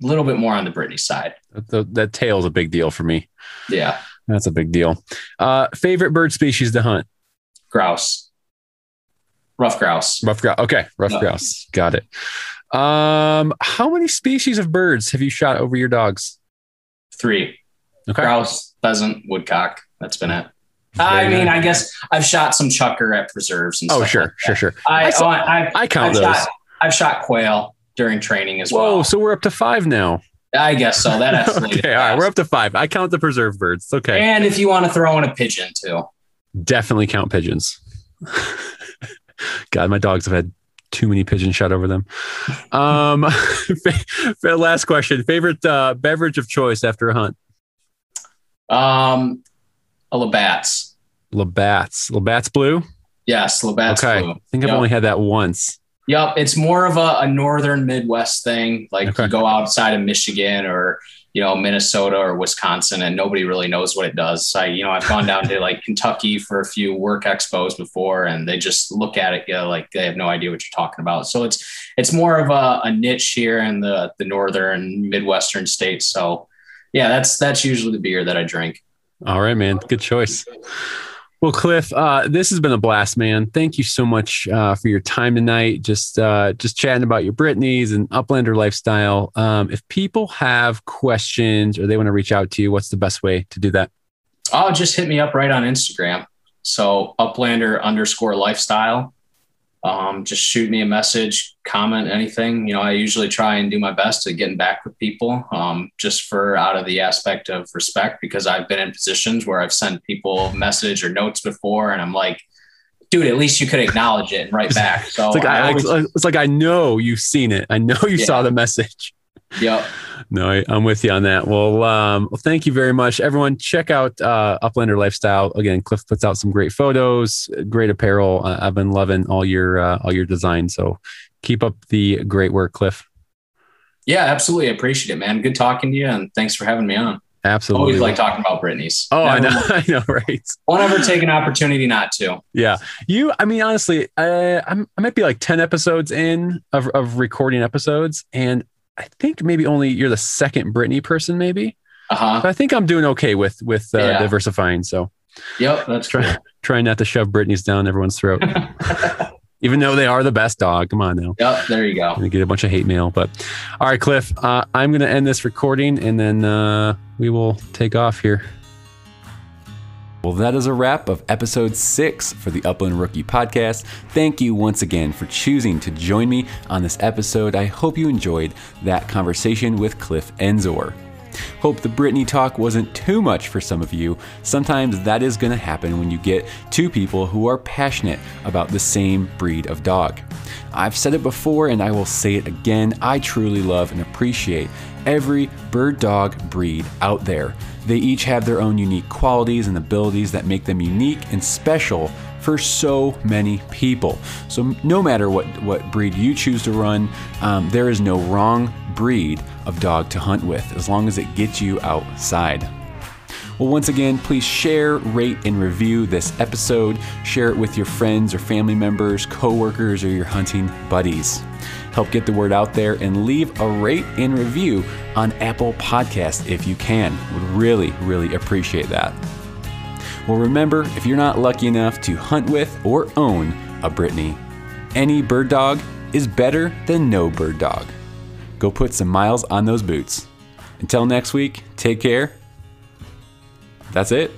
little bit more on the Brittany side. The, that tail is a big deal for me. Yeah. That's a big deal. Uh favorite bird species to hunt? Grouse. Ruffed grouse. Ruffed grouse okay rough no. grouse. Got it. Um how many species of birds have you shot over your dogs? Three. Okay. grouse pheasant woodcock. That's been it I mean, I guess I've shot some chukar at preserves. And oh, sure, like sure, sure. I, I, saw, I, I count I've those. Shot, I've shot quail during training as Whoa, well. so we're up to five now. I guess so. That <laughs> escalated. okay, all right, we're up to five. I count the preserve birds. Okay. And if you want to throw in a pigeon too, definitely count pigeons. <laughs> God, my dogs have had too many pigeons shot over them. Um, <laughs> last question: favorite uh, beverage of choice after a hunt? Um, a Labatt's. Labatt's. Labatt's Blue? Yes, Labatt's okay. Blue. I think I've only had that once. Yep. It's more of a, a northern Midwest thing. Like okay. you go outside of Michigan or, you know, Minnesota or Wisconsin and nobody really knows what it does. I, you know, I've gone down to like <laughs> Kentucky for a few work expos before and they just look at it, you know, like they have no idea what you're talking about. So it's, it's more of a, a niche here in the, the Northern Midwestern states. So yeah, that's, that's usually the beer that I drink. All right, man. Good choice. Well, Cliff, uh, this has been a blast, man. Thank you so much uh, for your time tonight. Just uh, just chatting about your Brittany's and Uplander lifestyle. Um, if people have questions or they want to reach out to you, what's the best way to do that? Oh, just hit me up right on Instagram. So Uplander underscore lifestyle um, just shoot me a message, comment anything. You know, I usually try and do my best at getting back with people, um, just for out of the aspect of respect, because I've been in positions where I've sent people message or notes before, and I'm like, dude, at least you could acknowledge it and write back. So it's like I, I always, it's like I know you've seen it. I know you yeah. saw the message. Yep. No, I, am with you on that. Well, um, well, thank you very much, everyone. Check out uh, Uplander Lifestyle again. Cliff puts out some great photos, great apparel. Uh, I've been loving all your uh, all your design. So keep up the great work, Cliff. Yeah, absolutely. I appreciate it, man. Good talking to you, and thanks for having me on. Absolutely. Always like talking about Brittany's. Oh, Never, I know. <laughs> I know, right. Won't ever take an opportunity not to. Yeah. You, I mean, honestly, I, I'm, I might be like 10 episodes in of, of recording episodes. And I think maybe only you're the second Brittany person, maybe. Uh-huh. I think I'm doing okay with with uh, yeah. diversifying. So, yep, that's try, cool. trying not to shove Brittany's down everyone's throat, <laughs> even though they are the best dog. Come on now. Yep, there you go. I'm get a bunch of hate mail, but all right, Cliff. Uh, I'm going to end this recording, and then uh, we will take off here. Well, that is a wrap of episode six for the Upland Rookie podcast. Thank you once again for choosing to join me on this episode. I hope you enjoyed that conversation with Cliff Enzor. Hope the Brittany talk wasn't too much for some of you. Sometimes that is going to happen when you get two people who are passionate about the same breed of dog. I've said it before and I will say it again. I truly love and appreciate every bird dog breed out there. They each have their own unique qualities and abilities that make them unique and special for so many people. So, no matter what, what breed you choose to run, um, there is no wrong breed of dog to hunt with as long as it gets you outside. Well, once again, please share, rate, and review this episode. Share it with your friends or family members, coworkers, or your hunting buddies help get the word out there, and leave a rate and review on Apple Podcast if you can. Would really, really appreciate that. Well, remember, if you're not lucky enough to hunt with or own a Brittany, any bird dog is better than no bird dog. Go put some miles on those boots. Until next week, take care. That's it.